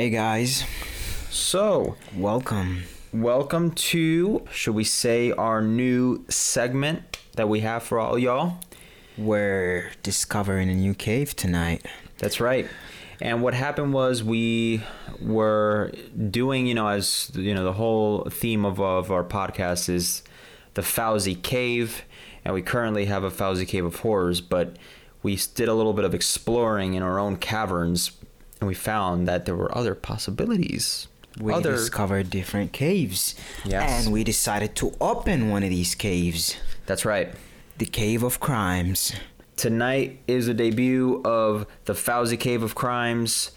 Hey guys, So, welcome. welcome to, should we say, our new segment that we have for all y'all? We're discovering a new cave tonight. That's right. And what happened was we were doing, you know, as you know, the whole theme of, of our podcast is the Fawzi Cave, and we currently have a Fawzi Cave of Horrors, but we did a little bit of exploring in our own caverns, and we found that there were other possibilities. We other discovered different caves. Yes. And we decided to open one of these caves. That's right. The Cave of Crimes. Tonight is the debut of the Fawzi Cave of Crimes,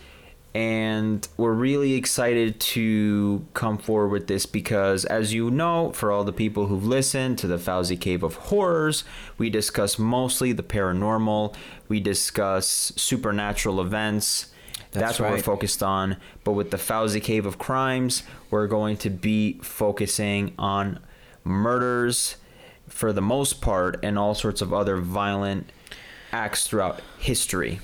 and we're really excited to come forward with this because, as you know, for all the people who've listened to the Fawzi Cave of Horrors, we discuss mostly the paranormal, we discuss supernatural events. That's, That's what we're focused on. But with the Fawzi Cave of Crimes, we're going to be focusing on murders for the most part and all sorts of other violent acts throughout history.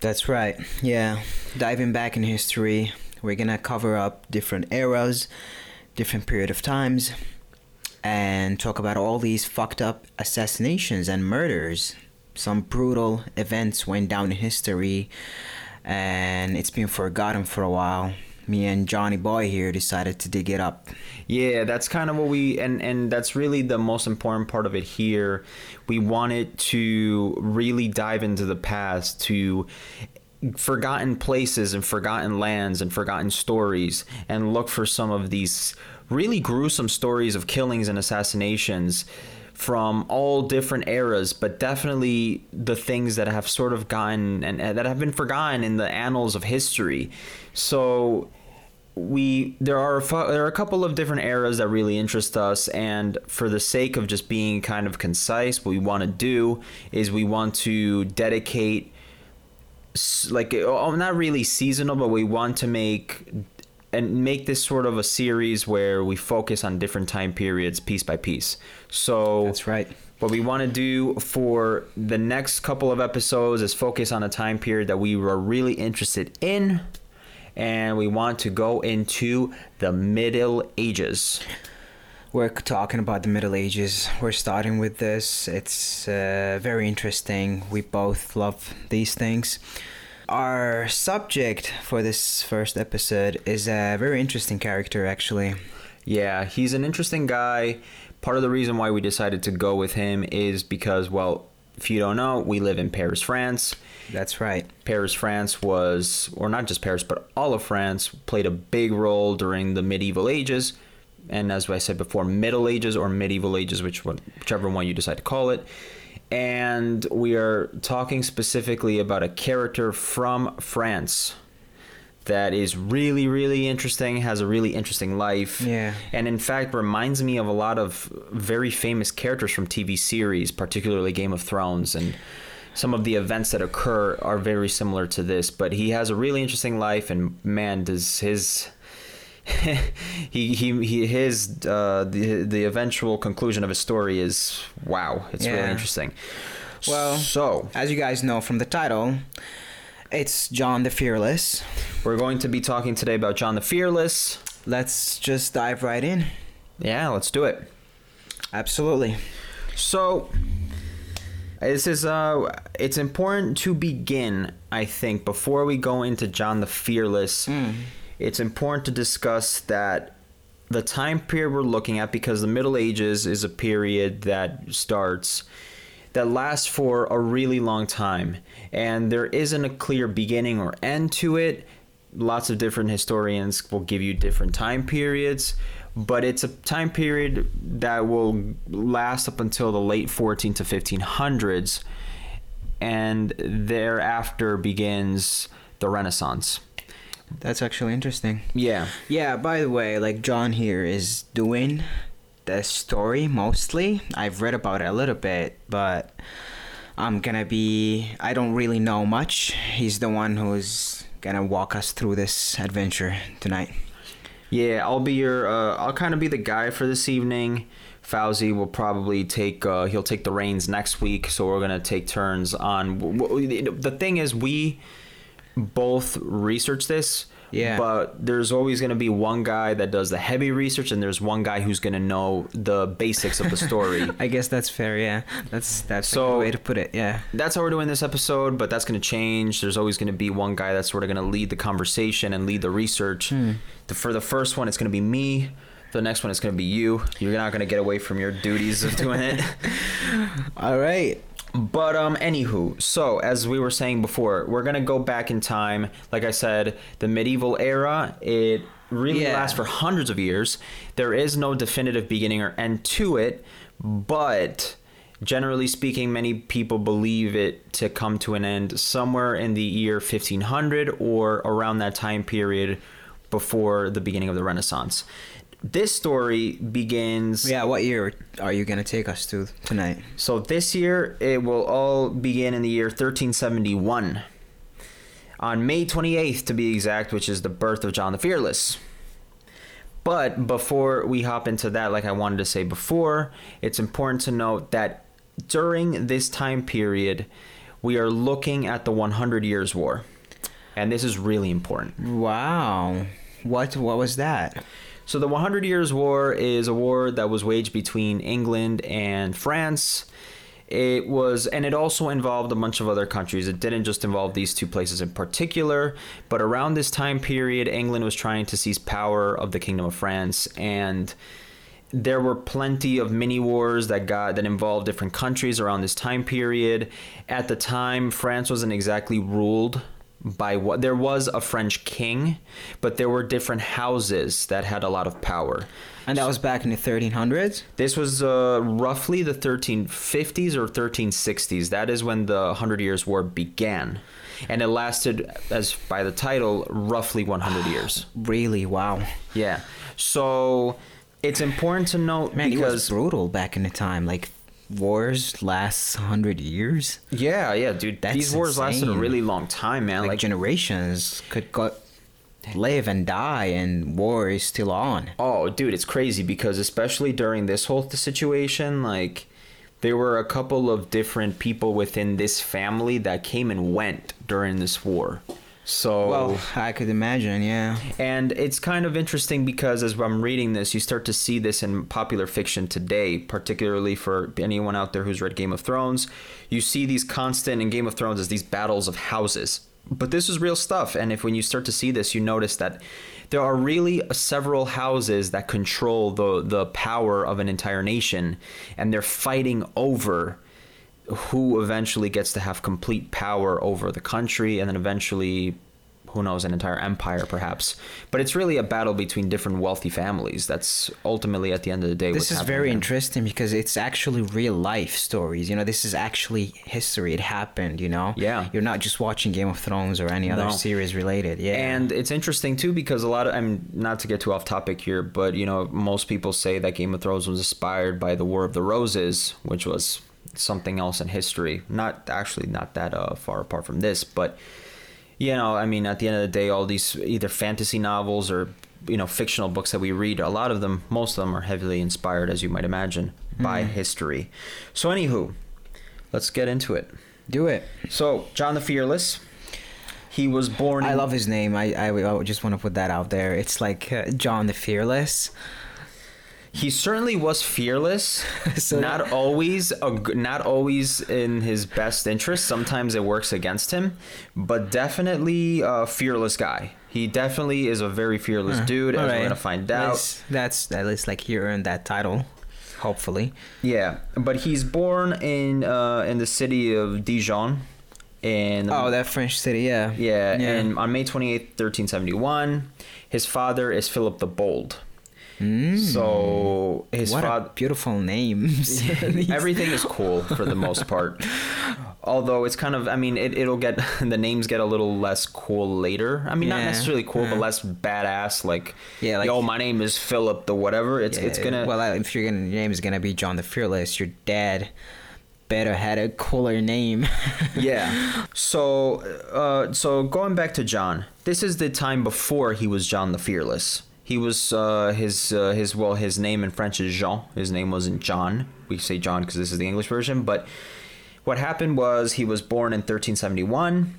That's right. Yeah. Diving back in history, we're gonna cover up different eras, different period of times, and talk about all these fucked up assassinations and murders. Some brutal events went down in history, and it's been forgotten for a while. Me and Johnny Boy here decided to dig it up. Yeah, that's kind of what we and and that's really the most important part of it here. We wanted to really dive into the past to forgotten places and forgotten lands and forgotten stories and look for some of these really gruesome stories of killings and assassinations from all different eras, but definitely the things that have sort of gotten and, that have been forgotten in the annals of history. So we there are a there are a couple of different eras that really interest us and for the sake of just being kind of concise what we want to do is we want to dedicate like oh, not really seasonal but we want to make and make this sort of a series where we focus on different time periods piece by piece so That's right. what we want to do for the next couple of episodes is focus on a time period that we were really interested in and we want to go into the middle ages We're talking about the Middle Ages. We're starting with this. It's uh, very interesting. We both love these things. Our subject for this first episode is a very interesting character, actually. Yeah, he's an interesting guy. Part of the reason why we decided to go with him is because, well, if you don't know, we live in Paris, France. That's right. Paris, France was, or not just Paris, but all of France played a big role during the medieval ages. And as I said before, Middle Ages or Medieval Ages, which one, whichever one you decide to call it. And we are talking specifically about a character from France that is really, really interesting, has a really interesting life. Yeah. And in fact, reminds me of a lot of very famous characters from TV series, particularly Game of Thrones. And some of the events that occur are very similar to this. But he has a really interesting life, and man, does his. he, he he his uh the the eventual conclusion of his story is wow it's really interesting Well- so As you guys know from the title, it's John the Fearless. we're going to be talking today about John the Fearless Let's just dive right in. yeah let's do it Absolutely. So this is uh it's important to begin, I think, before we go into John the Fearless. It's important to discuss that the time period we're looking at because the Middle Ages is a period that starts that lasts for a really long time and there isn't a clear beginning or end to it. Lots of different historians will give you different time periods, but it's a time period that will last up until the late 14 to 1500s and thereafter begins the Renaissance. That's actually interesting. Yeah. Yeah, by the way, like John here is doing the story mostly. I've read about it a little bit, but I'm gonna be. I don't really know much. He's the one who's gonna walk us through this adventure tonight. Yeah, I'll be your. Uh, I'll kind of be the guy for this evening. Fawzi will probably take. Uh, he'll take the reins next week, so we're gonna take turns on. w- w- The thing is, we both research this. Yeah. But there's always going to be one guy that does the heavy research, and there's one guy who's going to know the basics of the story. I guess that's fair. Yeah, that's that's So- way to put it. Yeah. that's how we're doing this episode, but that's going to change. There's always going to be one guy that's sort of going to lead the conversation and lead the research. Hmm. The, for the first one, it's going to be me. For the next one, it's going to be you. You're not going to get away from your duties of doing it. All right. But um, anywho, so as we were saying before, we're gonna go back in time. Like I said, the medieval era. It really Yeah. lasts for hundreds of years. There is no definitive beginning or end to it, but generally speaking, many people believe it to come to an end somewhere in the year 1500 or around that time period before the beginning of the Renaissance. This story begins. Yeah. What year are you gonna take us to tonight? So this year, it will all begin in the year 1371. On May 28th, to be exact, which is the birth of John the Fearless. But before we hop into that, like I wanted to say before, it's important to note that during this time period, we are looking at the 100 Years' War. And this is really important. Wow. What what was that? So the 100 Years' War is a war that was waged between England and France. It was, and it also involved a bunch of other countries. It didn't just involve these two places in particular, but around this time period, England was trying to seize power of the Kingdom of France, and there were plenty of mini wars that got that involved different countries around this time period. At the time, France wasn't exactly ruled by what there was a French king, but there were different houses that had a lot of power. And that was back in the 1300s. This was uh, roughly the 1350s or 1360s. That is when the Hundred Years' War began, and it lasted, as by the title, roughly 100 years. Really? Wow. Yeah. So it's important to note Man, it was because brutal back in the time. Like wars last hundred years. yeah, yeah, dude, That's these wars lasted a really long time, man. Like, Like, generations could go, live and die, and war is still on. oh, dude, it's crazy because especially during this whole situation, like. There were a couple of different people within this family that came and went during this war. So Well, I could imagine. Yeah. And it's kind of interesting because as I'm reading this, you start to see this in popular fiction today, particularly for anyone out there who's read Game of Thrones. You see these constant in Game of Thrones as these battles of houses. But this is real stuff. And if when you start to see this, you notice that there are really several houses that control the, the power of an entire nation, and they're fighting over who eventually gets to have complete power over the country and then eventually who knows an entire empire perhaps but it's really a battle between different wealthy families that's ultimately at the end of the day This is very there. interesting because it's actually real life stories. You know, this is actually history. It happened. You know. Yeah. You're not just watching Game of Thrones or any other No. series related. Yeah. And it's interesting too because a lot of I'm not to get too off topic here, but you know most people say that Game of Thrones was inspired by the War of the Roses, which was something else in history. Not actually not that uh, far apart from this, but you know I mean at the end of the day, all these either fantasy novels or you know fictional books that we read, a lot of them, most of them are heavily inspired, as you might imagine, by history. So anywho, let's get into it. do it. So John the Fearless. He was born. I love his name. I, I, I just want to put that out there. It's like uh, John the Fearless. He certainly was fearless. So- not always, not always in his best interest. Sometimes it works against him, but definitely a fearless guy. He definitely is a very fearless dude, as we're gonna find out. That's, that's at least like he earned that title. Hopefully. Yeah, but he's born in uh, in the city of Dijon, in Oh, that French city. Yeah. yeah, Yeah. and on May twenty eighth, thirteen seventy one. His father is Philip the Bold. Mm. So his what father. a beautiful names. everything is cool for the most part although it's kind of i mean it, it'll get the names get a little less cool later i mean not necessarily cool but less badass like Yeah, like- yo my name is philip the whatever it's it's gonna Well, if you're gonna, your name is gonna be John the Fearless, your dad better had a cooler name. yeah so uh so going back to john this is the time before he was john the fearless he was uh his uh, his well his name in french is jean his name wasn't john we say john because this is the english version but what happened was he was born in 1371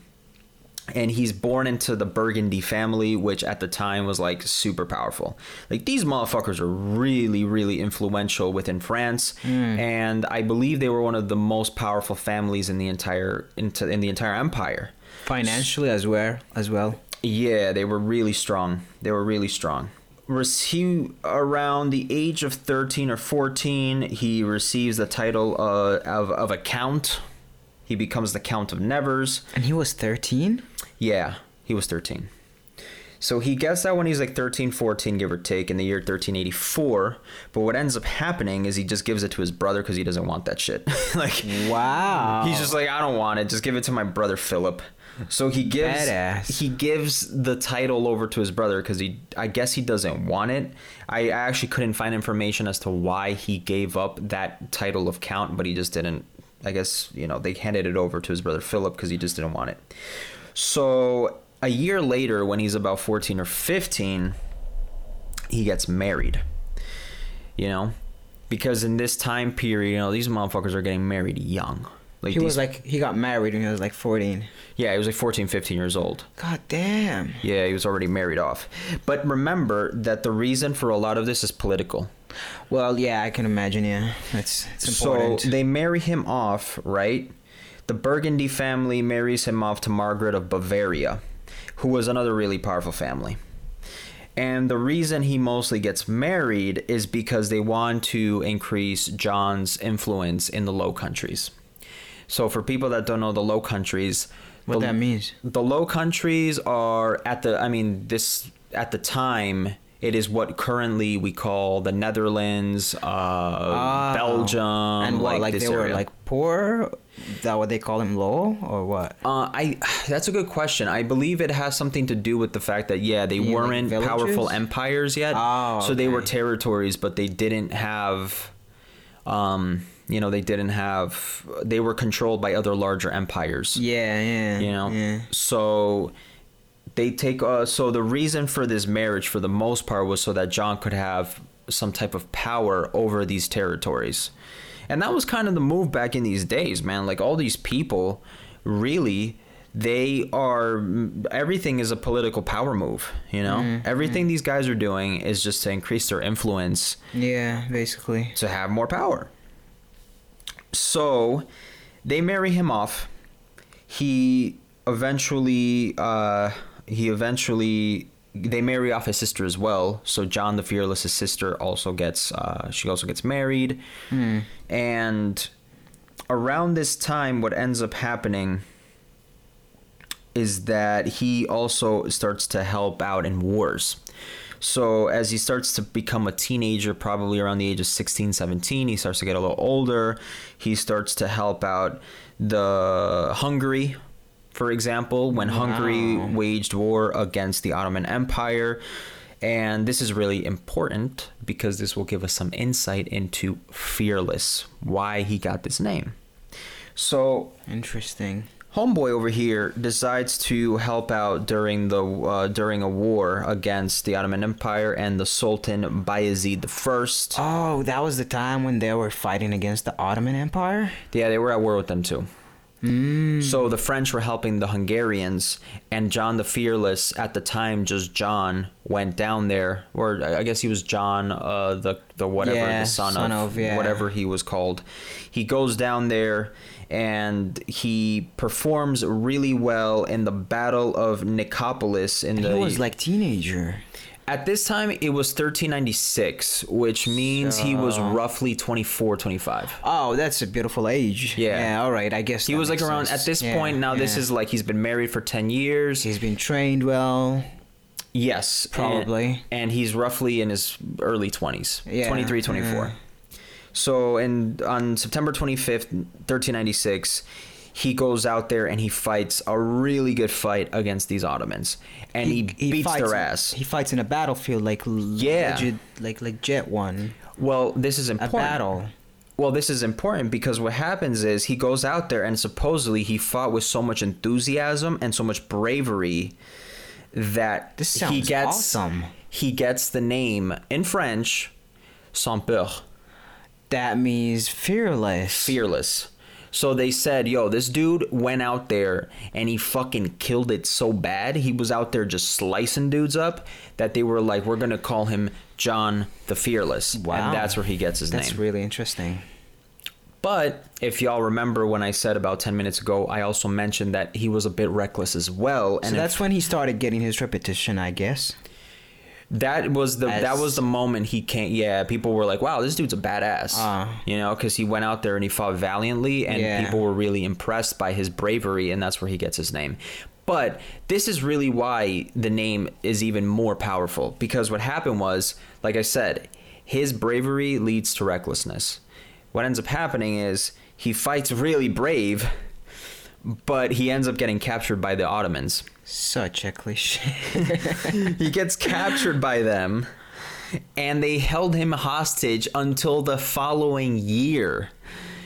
and he's born into the Burgundy family, which at the time was like super powerful. Like these motherfuckers are really, really influential within France, and I believe they were one of the most powerful families in the entire into in the entire empire. Financially as well, as well. Yeah, they were really strong. They were really strong. He around the age of thirteen or fourteen, he receives the title uh, of of a count. He becomes the Count of Nevers. And he was 13? Yeah, he was 13. So he gets that when he's like 13, 14, give or take, in the year 1384. But what ends up happening is he just gives it to his brother because he doesn't want that shit. like, Wow. he's just like, I don't want it. Just give it to my brother Philip. So he gives Badass. he gives the title over to his brother because he I guess he doesn't want it. I actually couldn't find information as to why he gave up that title of count, but he just didn't. I guess you know they handed it over to his brother Philip because he just didn't want it. So a year later, when he's about fourteen or fifteen, he gets married. You know, because in this time period, you know, these motherfuckers are getting married young. Like he these, was like, he got married when he was like 14. yeah, he was like 14, 15 years old. God damn. Yeah, he was already married off. But remember that the reason for a lot of this is political. Well, yeah, I can imagine, yeah. That's it's important. So they marry him off, right? The Burgundy family marries him off to Margaret of Bavaria, who was another really powerful family. And the reason he mostly gets married is because they want to increase John's influence in the Low Countries. So for people that don't know the Low Countries, what the, that means. the Low Countries are at the I mean this at the time it is what currently we call the Netherlands, uh, Belgium, Ah. and what, like this they were like poor? Is that what they call them, low or what? Uh, I that's a good question. I believe it has something to do with the fact that yeah, they Yeah, weren't powerful empires yet. Oh, so they were territories, but they didn't have um, you know, they didn't have they were controlled by other larger empires. Yeah, yeah. you know Yeah. so they take uh so the reason for this marriage for the most part was so that john could have some type of power over these territories and that was kind of the move back in these days man like all these people really they are everything is a political power move you know Mm-hmm. everything these guys are doing is just to increase their influence Yeah, basically. to have more power. So they marry him off. He eventually uh he eventually they marry off his sister as well. So John the Fearless, his sister, also gets uh she also gets married. And around this time what ends up happening is that he also starts to help out in wars. So as he starts to become a teenager, probably around the age of 16, 17, he starts to get a little older. He starts to help out the Hungary, for example, when Hungary waged war against the Ottoman Empire. And this is really important because this will give us some insight into Fearless, why he got this name. So Interesting. Homeboy over here decides to help out during the uh, during a war against the Ottoman Empire and the Sultan Bayezid I. Oh, that was the time when they were fighting against the Ottoman Empire? Yeah, they were at war with them too. Mm. So the French were helping the Hungarians, and John the Fearless at the time, just John, went down there, or I guess he was John, uh, the the whatever, Yeah, the son, son of, of, yeah. whatever he was called. He goes down there, and he performs really well in the Battle of Nicopolis. In And the he was like teenager. At this time, it was 1396, which means he was roughly 24, 25. Oh, that's a beautiful age. Yeah. Yeah, all right. I guess He was like around sense. at this Yeah, point now. This is like he's been married for ten years. He's been trained well. yes, Probably. and, and he's roughly in his early twenties, Yeah, 23, 24. yeah. So, and on September twenty fifth, thirteen ninety six. He goes out there and he fights a really good fight against these Ottomans, and he, beats fights, their ass. He fights in a battlefield like Yeah. legit, like like Jet one. well, this is important. A battle. Well, this is important because what happens is he goes out there and supposedly he fought with so much enthusiasm and so much bravery that This he gets awesome. he gets the name in French sans peur, That means fearless. fearless. So they said, yo, this dude went out there and he fucking killed it so bad. He was out there just slicing dudes up that they were like, we're going to call him John the Fearless. And that's where he gets his That's name. That's really interesting. But if y'all remember when I said about 10 minutes ago, I also mentioned that he was a bit reckless as well. So And that's if- when he started getting his repetition, I guess. That was the that was the moment he can't. Yeah, people were like, "Wow, this dude's a badass," Ah. you know, because he went out there and he fought valiantly, and Yeah. people were really impressed by his bravery, and that's where he gets his name. But this is really why the name is even more powerful because what happened was, like I said, his bravery leads to recklessness. What ends up happening is he fights really brave, but he ends up getting captured by the Ottomans Such a cliche. he gets captured by them and they held him hostage until the following year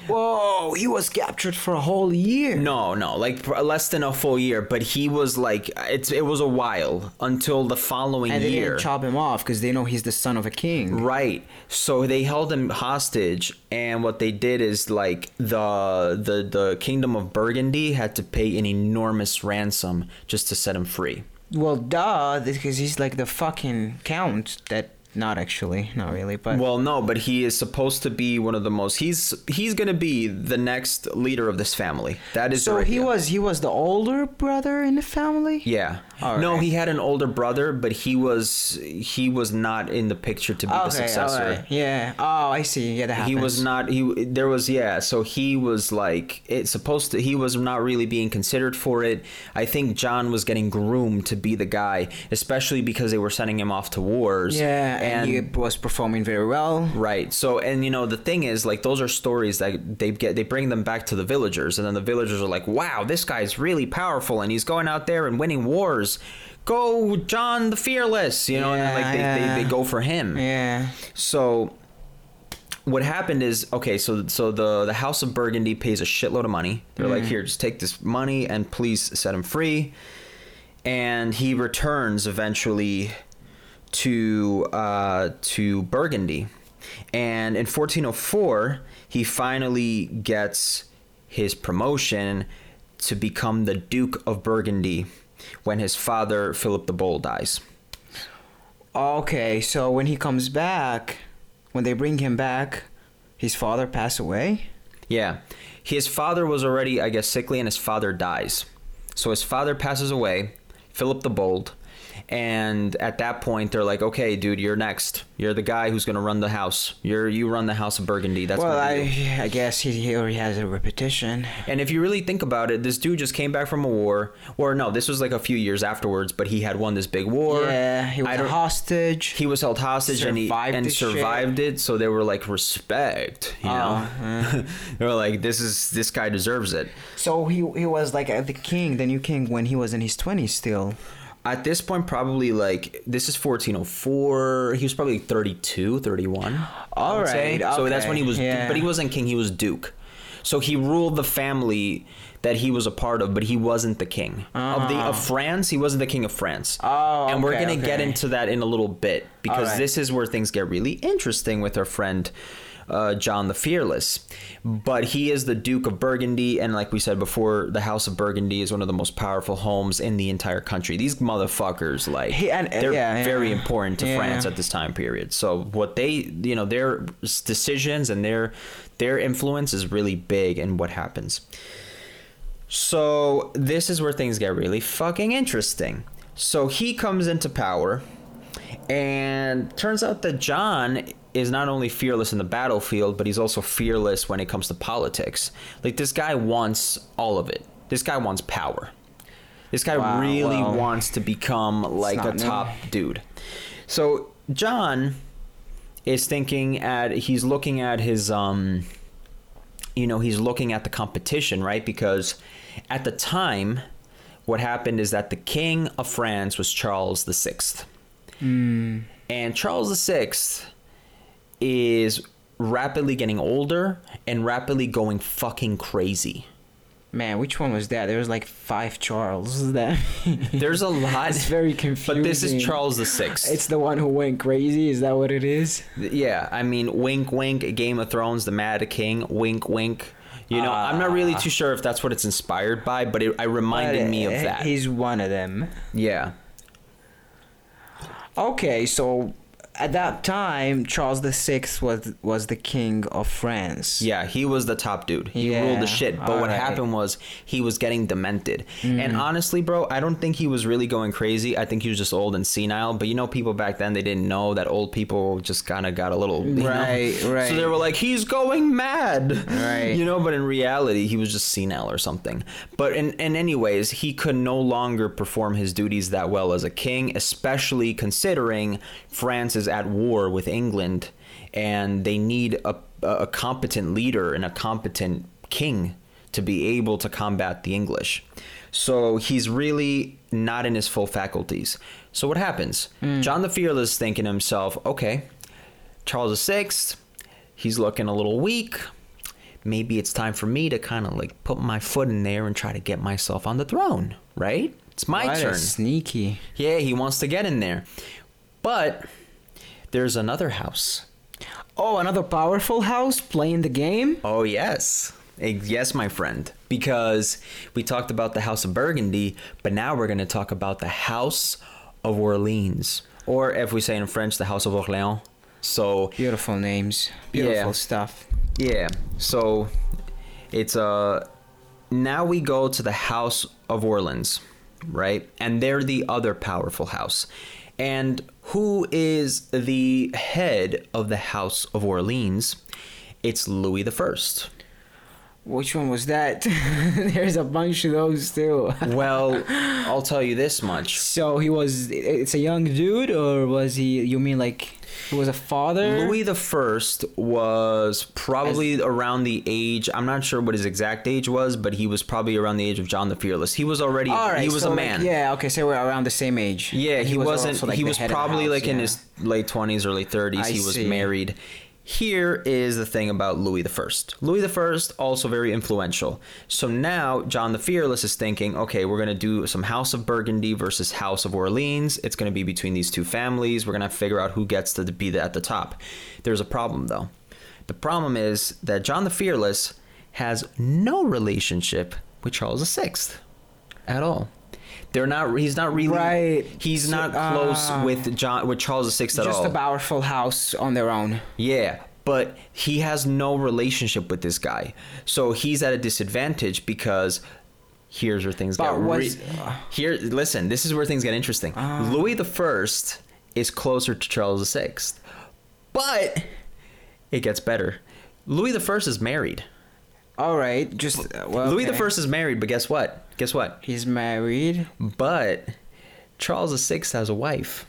Whoa, he was captured for a whole year. no no like less than a full year but he was like it's it was a while until the following And they year didn't chop him off because they know he's the son of a king. Right. So they held him hostage, and what they did is like the the the kingdom of Burgundy had to pay an enormous ransom just to set him free. Well, duh, because he's like the fucking count that. Not actually, not really, but. Well, no, but he is supposed to be one of the most. He's he's gonna be the next leader of this family. That is. so he was he was the older brother in the family. Yeah. All No, right. he had an older brother, but he was he was not in the picture to be the successor. Yeah. Oh, I see. Yeah, that happens. He was not. He there was yeah. So he was like it's supposed to. He was not really being considered for it. I think John was getting groomed to be the guy, especially because they were sending him off to wars. Yeah, and, he was performing very well. Right. So, and you know, the thing is, like, those are stories that they get, they bring them back to the villagers, and then the villagers are like, wow, this guy's really powerful, and he's going out there and winning wars. Go, John the Fearless, you know, and then, like, they, Yeah, they, they go for him. Yeah. So, what happened is, okay, so so the the House of Burgundy pays a shitload of money. They're like, here, just take this money and please set him free. And he returns eventually to uh, to Burgundy, and in 1404 he finally gets his promotion to become the Duke of Burgundy when his father Philip the Bold dies. Okay, so when he comes back, when they bring him back, his father passed away. Yeah. His father was already, I guess, sickly, and his father dies. So his father passes away, Philip the Bold. And at that point, they're like, "Okay, dude, you're next. You're the guy who's gonna run the house. You're you run the house of Burgundy. That's well, I do." I guess he, he already has a repetition. And if you really think about it, this dude just came back from a war, or no, this was like a few years afterwards, but he had won this big war. yeah, he was a hostage. He was held hostage and he Survived and this shit. survived it, so they were like respect, you oh, know. Oh, they were like, "This is this guy deserves it." so he he was like the king, the new king, when he was in his twenties still. At this point, probably like this is 1404. He was probably 32, 31. I All right, So that's when he was, okay, but he wasn't king. He was duke. So he ruled the family that he was a part of, but he wasn't the king of the of ah. France. He wasn't the king of France. Oh, and we're gonna get into that in a little bit because right. this is where things get really interesting with our friend. Uh, John the Fearless, but he is the Duke of Burgundy, and like we said before, the House of Burgundy is one of the most powerful homes in the entire country. These motherfuckers, like, He- and- they're yeah, very yeah. important to Yeah. France at this time period. So what they, you know, their decisions and their their influence is really big in what happens. So this is where things get really fucking interesting. So he comes into power, and turns out that John is not only fearless in the battlefield, but he's also fearless when it comes to politics. Like this guy wants all of it. This guy wants power. This guy Wow, really well, wants to become like a new. top dude. So John is thinking at he's looking at his um you know, he's looking at the competition, right? Because at the time what happened is that the king of France was Charles the Sixth. And Charles the Sixth is rapidly getting older and rapidly going fucking crazy. Man, which one was that? There was like five Charles. That There's a lot. it's very confusing. But this is Charles the Sixth. It's the one who went crazy. Is that what it is? Yeah, I mean, wink, wink. Game of Thrones, the Mad King. Wink, wink. You know, I'm not Ah. really too sure if that's what it's inspired by, but it, it reminded me of uh, that. He's one of them. Yeah. Okay, so at that time, Charles VI was was the king of France. Yeah, he was the top dude. He ruled the shit. But what alright. happened was he was getting demented. Mm. And honestly, bro, I don't think he was really going crazy. I think he was just old and senile. But you know, people back then they didn't know that old people just kind of got a little you know? Right, right. So they were like, he's going mad. Right. You know, but in reality, he was just senile or something. But in, in anyways, he could no longer perform his duties that well as a king, especially considering France is at war with England and they need a, a competent leader and a competent king to be able to combat the English. So he's really not in his full faculties. So what happens? Hmm. John the Fearless thinking to himself, okay, Charles VI, he's looking a little weak. Maybe it's time for me to kind of like put my foot in there and try to get myself on the throne, right? It's my What turn. sneaky. Yeah, he wants to get in there. But there's another house. Oh, another powerful house playing the game. Oh, yes. Eh, Yes, my friend. Because we talked about the House of Burgundy, but now we're going to talk about the House of Orleans. Or if we say in French, the House of Orléans. So, Beautiful names. Beautiful Yeah. stuff. yeah. So, it's uh now we go to the House of Orleans, right? And they're the other powerful house. And who is the head of the House of Orleans? It's Louis the First. Which one was that? There's a bunch of those too. Well, I'll tell you this much. So he was. It's a young dude, or was he? You mean like he was a father? Louis the First was probably around the age. I'm not sure what his exact age was, but he was probably around the age of John the Fearless. He was already. All right, he was so a like, man. yeah. Okay, so we're around the same age. Yeah, And he, was wasn't. also, like, he was head of the probably house, like in his late twenties, early thirties. I He was see. married. Here is the thing about Louis First. Louis First also very influential. So now John the Fearless is thinking, okay, we're gonna do some House of Burgundy versus House of Orleans. It's gonna be between these two families. We're gonna figure out who gets to be at the top. There's a problem though. The problem is that John the Fearless has no relationship with Charles VI at all. They're not. He's not really. Right. He's not close ah. with John with Charles VI at Just all. Just a powerful house on their own. yeah, but he has no relationship with this guy, so he's at a disadvantage because. Here's where things But get re- was- here. Listen, this is where things get interesting. Ah. Louis the First is closer to Charles VI, but it gets better. Louis the First is married. All right, just uh, well. Louis the. First is married, but guess what? Guess what? He's married. But Charles VI has a wife.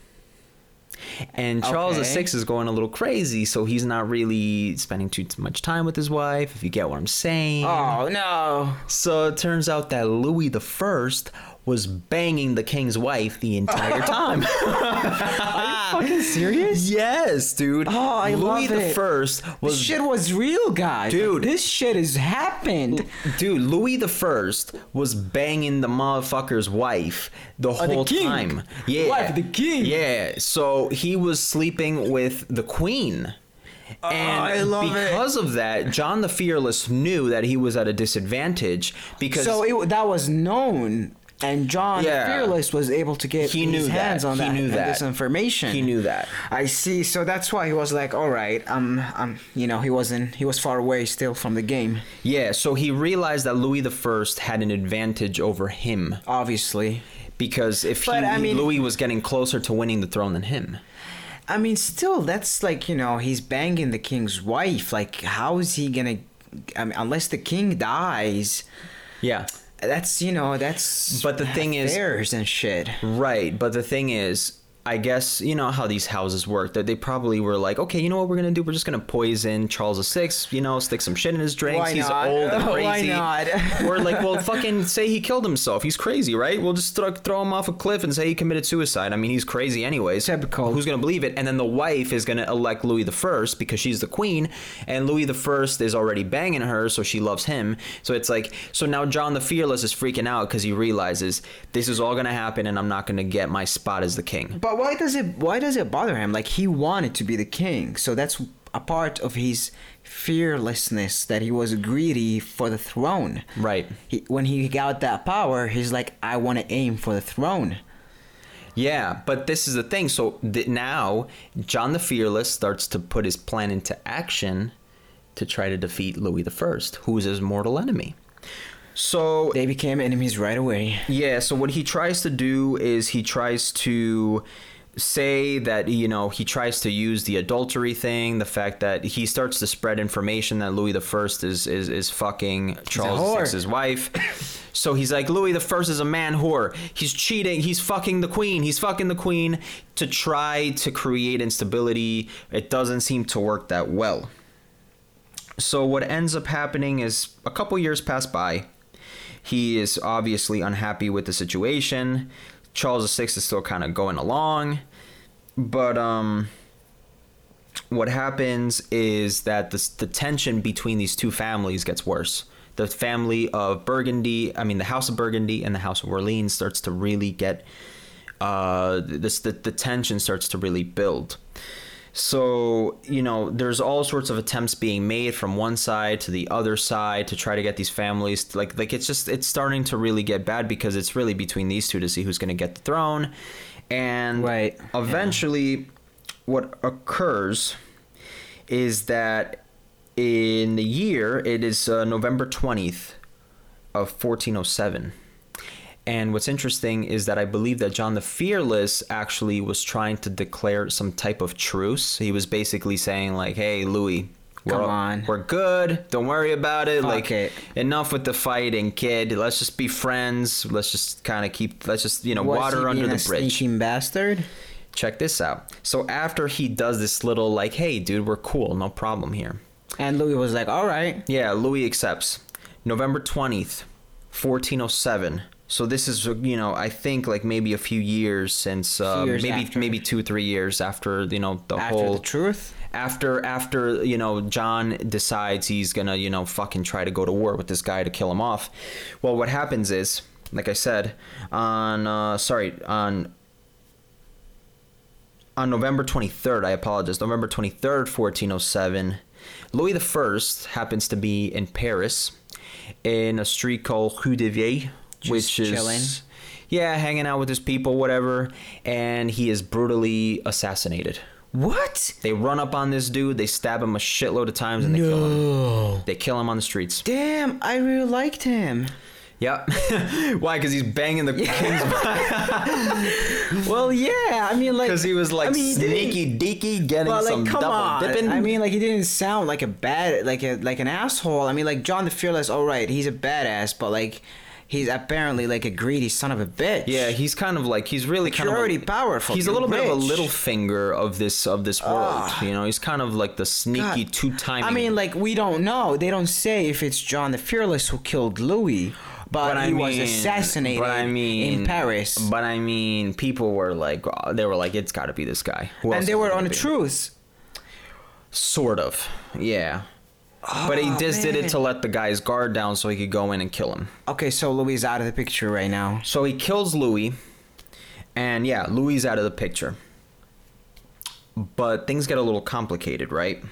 And Charles Okay. VI is going a little crazy, so he's not really spending too much time with his wife, if you get what I'm saying. Oh no! So it turns out that Louis the First was banging the king's wife the entire time. Are you Fucking serious? yes, dude. Oh, I Louis love the it. First This was shit was real, guys. Dude. this shit has happened. Dude, Louis the First was banging the motherfucker's wife the oh, the whole king. time. Yeah, Wife the king. Yeah, so he was sleeping with the queen. Oh, and I love it. because of that, John the Fearless knew that he was at a disadvantage because So it, that was known, and John Yeah. Fearless was able to get He his knew that. hands on He that, knew that. this information. he knew that. I see. So that's why he was like, "All right, um, um, you know, he wasn't. He was far away still from the game, Yeah, so he realized that Louis the First had an advantage over him obviously. because if he, I mean- Louis was getting closer to winning the throne than him. I mean, still, that's like you know, he's banging the king's wife. Like, how is he gonna? I mean, unless the king dies, Yeah. That's you know, that's. But the thing is- and shit. Right, but the thing is, I guess you know how these houses work. That they probably were like, okay, you know what we're gonna do? We're just gonna poison Charles VI. You know, stick some shit in his drinks. Why He's not? old and Why not? We're like, well, fucking say he killed himself. He's crazy, right? We'll just throw, throw him off a cliff and say he committed suicide. I mean, he's crazy anyways. Typical. Who's gonna believe it? And then the wife is gonna elect Louis the First because she's the queen, and Louis the First is already banging her, so she loves him. So it's like, so now John the Fearless is freaking out because he realizes this is all gonna happen, and I'm not gonna get my spot as the king. But why does it? Why does it bother him? Like he wanted to be the king, so that's a part of his fearlessness that he was greedy for the throne. Right. He, when he got that power, he's like, I want to aim for the throne. Yeah, but this is the thing. So th- now John the Fearless starts to put his plan into action to try to defeat Louis the First, who is his mortal enemy. So They became enemies right away. yeah, so what he tries to do is he tries to say that you know he tries to use the adultery thing, the fact that he starts to spread information that Louis the First is is is fucking Charles. VI's wife. So he's like Louis the First is a man whore. He's cheating. He's fucking the queen. He's fucking the queen to try to create instability. It doesn't seem to work that well. So what ends up happening is a couple years pass by. He is obviously unhappy with the situation. Charles VI is still kind of going along, but um, what happens is that the, the tension between these two families gets worse. The family of Burgundy, I mean, the House of Burgundy and the House of Orleans starts to really get uh, this the, the tension starts to really build. So, you know, there's all sorts of attempts being made from one side to the other side to try to get these families to, like like it's just it's starting to really get bad because it's really between these two to see who's going to get the throne. And Right, yeah. eventually what occurs is that in the year it is uh, November 20th of 1407. And what's interesting is that I believe that John the Fearless actually was trying to declare some type of truce. He was basically saying like, "Hey, Louis, we're, Come on. we're good. Don't worry about it. Fuck like, it. enough with the fighting, kid. Let's just be friends. Let's just kind of keep. Let's just you know Was water under the a bridge." Bastard. Check this out. So after he does this little like, "Hey, dude, we're cool. No problem here." And Louis was like, all right. Yeah, Louis accepts. November 20th, 1407. So this is, you know, I think like maybe a few years since, uh, years maybe after. maybe two three years after, you know, the After whole the truth. after after you know John decides he's gonna you know fucking try to go to war with this guy to kill him off. Well, what happens is, like I said, on uh, sorry on on November 23rd, I apologize, November 23rd, 1407, Louis the First happens to be in Paris in a street called Rue de Vie, Just which is chilling. yeah, hanging out with his people, whatever, and he is brutally assassinated. What? They run up on this dude, they stab him a shitload of times, and they kill him. They kill him on the streets. Damn, I really liked him. Yep. Why? Because he's banging the king's Well, yeah. I mean, like Because he was like I mean, sneaky deaky getting Well, some like, come double on. dipping. I mean, like, he didn't sound like a bad, like a like an asshole. I mean, like John the Fearless. All right, he's a badass, but like, he's apparently like a greedy son of a bitch. yeah, he's kind of like he's really kind you're of already powerful, He's a little bit of a Littlefinger of this of this world. Ah. you know, he's kind of like the sneaky two time. I mean, like, we don't know. They don't say if it's John the Fearless who killed Louis, but, he was assassinated but I mean, in Paris, But I mean, people were like, uh, they were like, it's got to be this guy. Who and they were on the truth. Sort of, yeah. But he Oh, just did it to let the guy's guard down so he could go in and kill him. Okay, so Louis is out of the picture right now. So he kills Louis, and yeah, Louis is out of the picture. But things get a little complicated, right?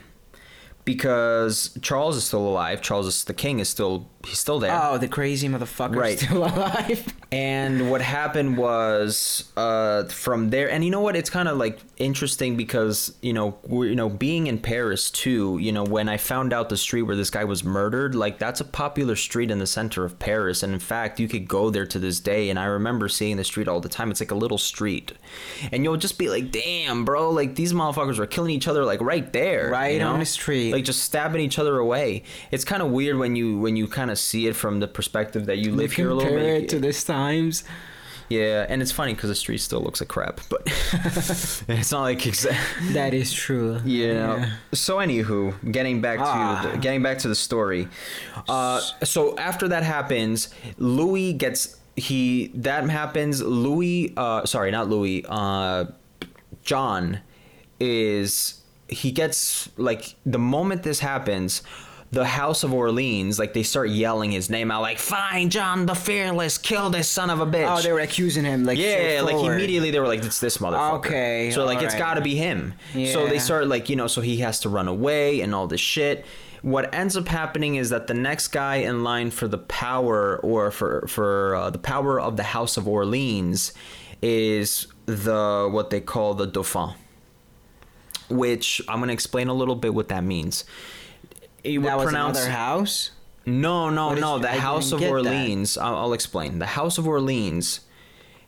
Because Charles is still alive. Charles is the king is still he's still there. Oh, the crazy motherfucker Right. still alive. And what happened was uh, from there, and you know what? It's kind of like interesting because you know, we're, you know, being in Paris too. You know, when I found out the street where this guy was murdered, like that's a popular street in the center of Paris, and in fact, you could go there to this day. And I remember seeing the street all the time. It's like a little street, and you'll just be like, "Damn, bro! Like these motherfuckers were killing each other like right there, Right you on know? the street. like just stabbing each other away." It's kind of weird when you when you kind of see it from the perspective that you live here a little Compare bit. it to this times. Yeah, and it's funny because the street still looks like crap, but it's not like exa- That is true. you know. So anywho, getting back to Ah. the, getting back to the story. Uh, so after that happens, Louis gets he that happens. Louis, uh, sorry, not Louis. Uh, John is he gets like the moment this happens. The House of Orleans, like they start yelling his name out, like "Fine, John the Fearless, kill this son of a bitch." Oh, they were accusing him like yeah, like immediately they were like, "It's this motherfucker." Okay, so like it's alright. got to be him. Yeah. So they start like you know, so he has to run away and all this shit. What ends up happening is that the next guy in line for the power or for for uh, the power of the House of Orleans is the what they call the Dauphin, which I'm gonna explain a little bit what that means. It would that was pronounce- another house. no, no, What is- no. The I House of. Orleans. I'll, I'll explain. The House of Orleans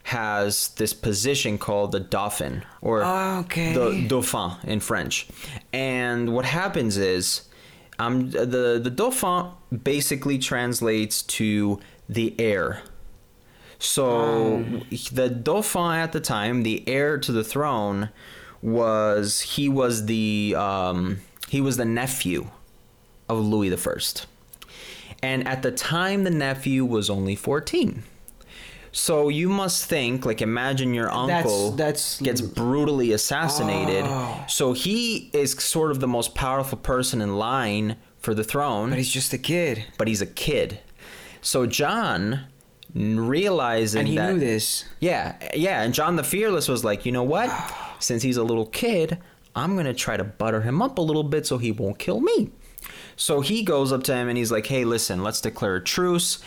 has this position called the Dauphin, or Okay. the Dauphin in French. And what happens is, um, the the Dauphin basically translates to the heir. So the Dauphin at the time, the heir to the throne, was he was the um, he was the nephew of Louis the First, and at the time the nephew was only fourteen. So you must think like imagine your uncle that's- gets brutally assassinated. Oh. So he is sort of the most powerful person in line for the throne But he's just a kid, but he's a kid. So John realizing and he that knew this. yeah, yeah, and John the Fearless was like, you know what? Since he's a little kid, I'm gonna try to butter him up a little bit so he won't kill me. So he goes up to him and he's like, "Hey, listen, let's declare a truce.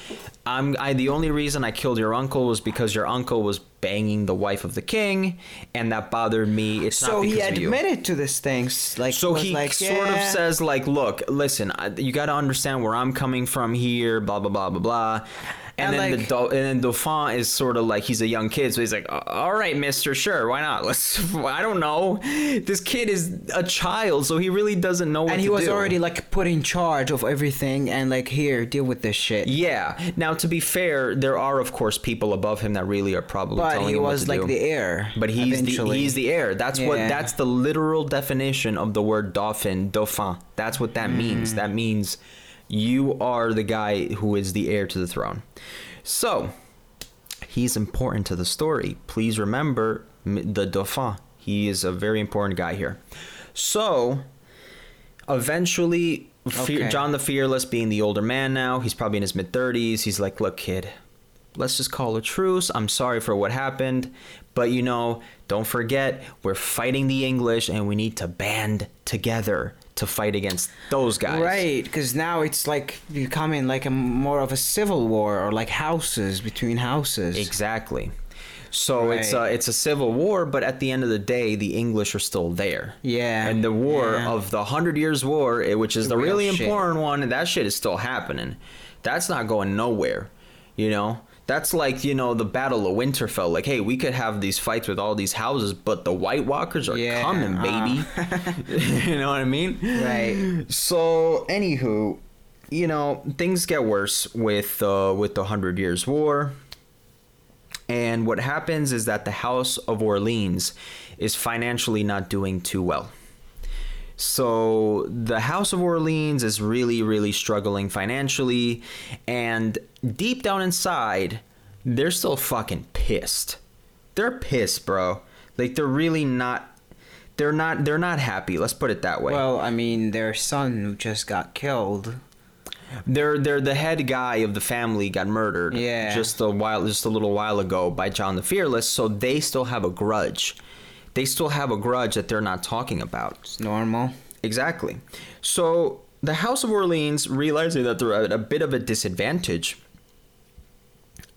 I'm I the only reason I killed your uncle was because your uncle was banging the wife of the king, and that bothered me. It's So not he because of you." admitted to this thing. s- Like So he like, sort of says like, "Look, listen, I, you got to understand where I'm coming from here, blah blah blah blah blah." And, And, then the like- Dau- and then Dauphin is sort of like he's a young kid, so he's like, "All right, Mister, sure, why not? Let's." I don't know. This kid is a child, so he really doesn't know what and he was do. already like put in charge of everything, and like here, deal with this shit. Yeah. Now, to be fair, there are of course people above him that really are probably but telling he was to like do. the heir. But he's the he's the heir. That's what that's the literal definition of the word dauphin, dauphin. That's what that Mm. means. That means you are the guy who is the heir to the throne. So, he's important to the story. Please remember the dauphin. He is a very important guy here. So, eventually Fe- John the Fearless being the older man now, he's probably in his mid 30s. He's like, "Look, kid, let's just call a truce. I'm sorry for what happened, but you know, don't forget, we're fighting the English and we need to band together to fight against those guys. Right, because now it's like becoming like a more of a civil war or like houses between houses. Exactly. So it's a, it's a civil war, but at the end of the day, the English are still there. Yeah, And the war yeah. of the Hundred Years' War, which is the, The real really shit. important one, that shit is still happening. That's not going nowhere. You know, that's like you know the Battle of Winterfell. Like, hey, we could have these fights with all these houses, but the White Walkers are Yeah, coming, baby. you know what I mean? Right. So, anywho, you know things get worse with uh, with the Hundred Years' War. And what happens is that the House of Orleans is financially not doing too well. So the House of Orleans is really, really struggling financially. And deep down inside, they're still fucking pissed. They're pissed, bro. Like they're really not they're not they're not happy. Let's put it that way. Well, I mean, their son who just got killed. They're they're the head guy of the family got murdered. Yeah. Just a while, just a little while ago by John the Fearless. So they still have a grudge. They still have a grudge that they're not talking about. It's normal. Exactly. So the House of Orleans, realizing that they're at a bit of a disadvantage,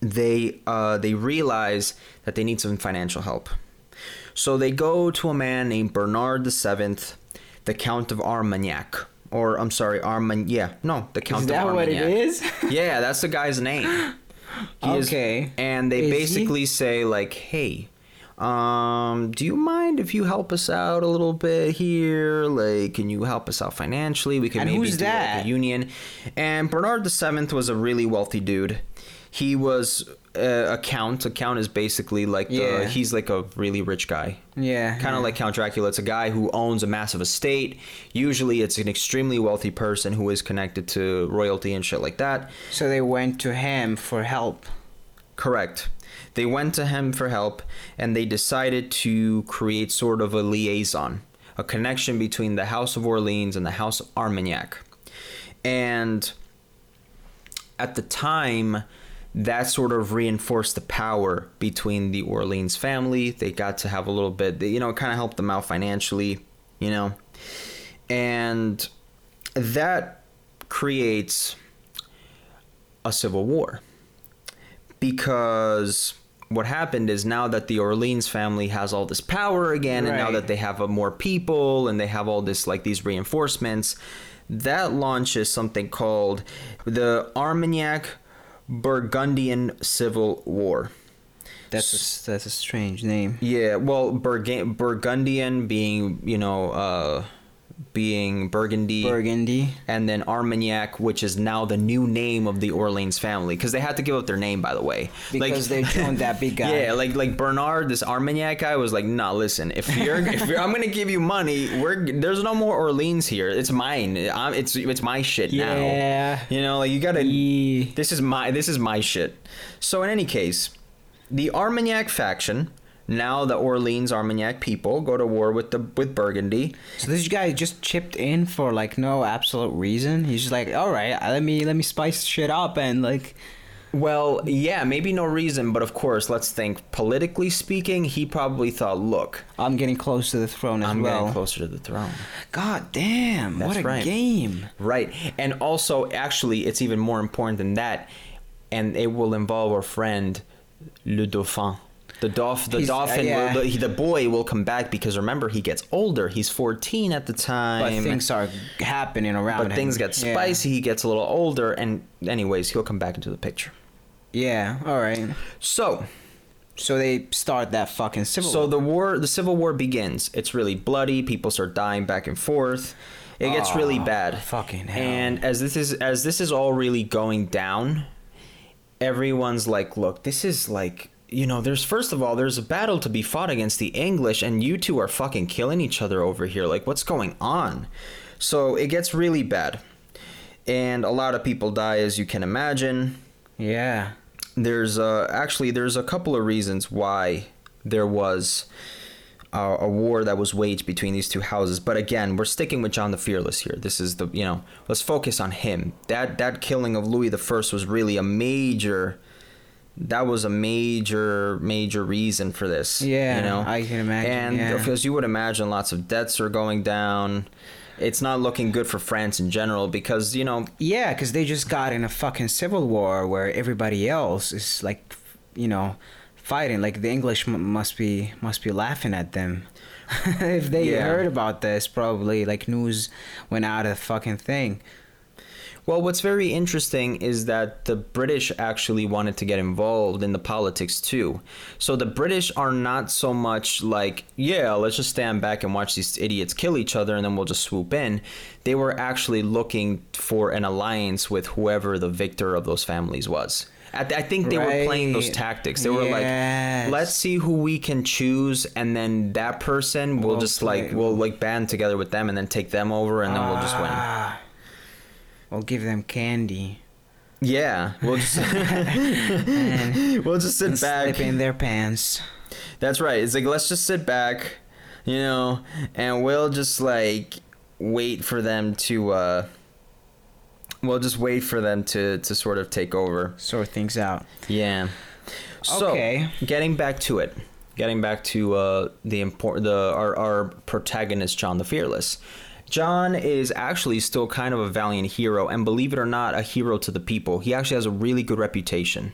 they uh, they realize that they need some financial help. So they go to a man named Bernard VII, the Count of Armagnac, or I'm sorry, Armagnac. Yeah, no, the Count of Armagnac. Is that what it is? Yeah, that's the guy's name. He is- Okay. and they Is he? basically say like, "Hey, um, do you mind if you help us out a little bit here? Like, can you help us out financially? We can And maybe do like, that? a union." And Bernard VII was a really wealthy dude. He was uh, a count. A count is basically like the, Yeah. he's like a really rich guy. Yeah. Kind of like Count Dracula. It's a guy who owns a massive estate. Usually, it's an extremely wealthy person who is connected to royalty and shit like that. So they went to him for help. Correct. They went to him for help and they decided to create sort of a liaison, a connection between the House of Orleans and the House of Armagnac. and at the time that sort of reinforced the power between the Orleans family. They got to have a little bit, you know, it kind of helped them out financially, you know. And that creates a civil war. Because what happened is now that the Orleans family has all this power again, and now that they have more people and they have all this, like these reinforcements, that launches something called the Armagnac Burgundian Civil War. That's a, that's a strange name. Yeah, well, Burg- Burgundian being, you know, uh, being Burgundy, Burgundy. and then Armagnac, which is now the new name of the Orleans family, because they had to give up their name, by the way, Because they joined that big guy. Yeah, like like Bernard, this Armagnac guy was like, nah, listen, if you're, if you're, I'm gonna give you money, we're there's no more Orleans here. It's mine. I'm, it's it's my shit now. Yeah. You know, like you gotta. Yeah. This is my this is my shit. So in any case, the Armagnac faction, now the Orleans Armagnac people, go to war with the with Burgundy. So this guy just chipped in for like no absolute reason. He's just like, all right, uh, let me let me spice shit up and like, Well, yeah, maybe no reason, but of course, let's think politically speaking. He probably thought, look, I'm getting close to the throne as I'm well. getting closer to the throne. God damn! That's what a right. game. Right. And also, actually, it's even more important than that. And it will involve our friend, Le Dauphin. The, dolphin, the He's- uh, yeah. will, the, the boy will come back because remember, he gets older. He's 14 at the time. But things are happening around But him. things get Yeah. spicy. He gets a little older. And, anyways, he'll come back into the picture. Yeah. All right. So, So they start that fucking civil. War. So the war, the civil war begins. It's really bloody. People start dying back and forth. It gets really Oh, bad. fucking hell. And as this is as this is all really going down, everyone's like, "Look, this is like." You know, there's first of all, there's a battle to be fought against the English, and you two are fucking killing each other over here. Like, what's going on? So it gets really bad, and a lot of people die, as you can imagine yeah. there's uh, actually there's a couple of reasons why there was uh, a war that was waged between these two houses but again we're sticking with john the fearless here this is the you know let's focus on him that that killing of louis the first was really a major that was a major major reason for this Yeah, you know I can imagine, and yeah. because you would imagine lots of debts are going down it's not looking good for france in general because you know Yeah, because they just got in a fucking civil war where everybody else is like, you know, fighting. Like the English m- must be must be laughing at them. if they Yeah. heard about this, probably like news went out of the fucking thing. Well, what's very interesting is that the British actually wanted to get involved in the politics too. So the British are not so much like, yeah, let's just stand back and watch these idiots kill each other and then we'll just swoop in. They were actually looking for an alliance with whoever the victor of those families was. I, I think they were playing those tactics. They were like, let's see who we can choose, and then that person will We'll just like we'll like band together with them, and then take them over, and then we'll just win. Ah. We'll give them candy Yeah, we'll just and, we'll just sit back. slip in their pants. That's right. It's like let's just sit back, you know, and we'll just like wait for them to. uh We'll just wait for them to to sort of take over. Sort things out. Yeah. So Okay. getting back to it, getting back to uh, the import the our our protagonist John the Fearless. John is actually still kind of a valiant hero, and believe it or not, a hero to the people. He actually has a really good reputation.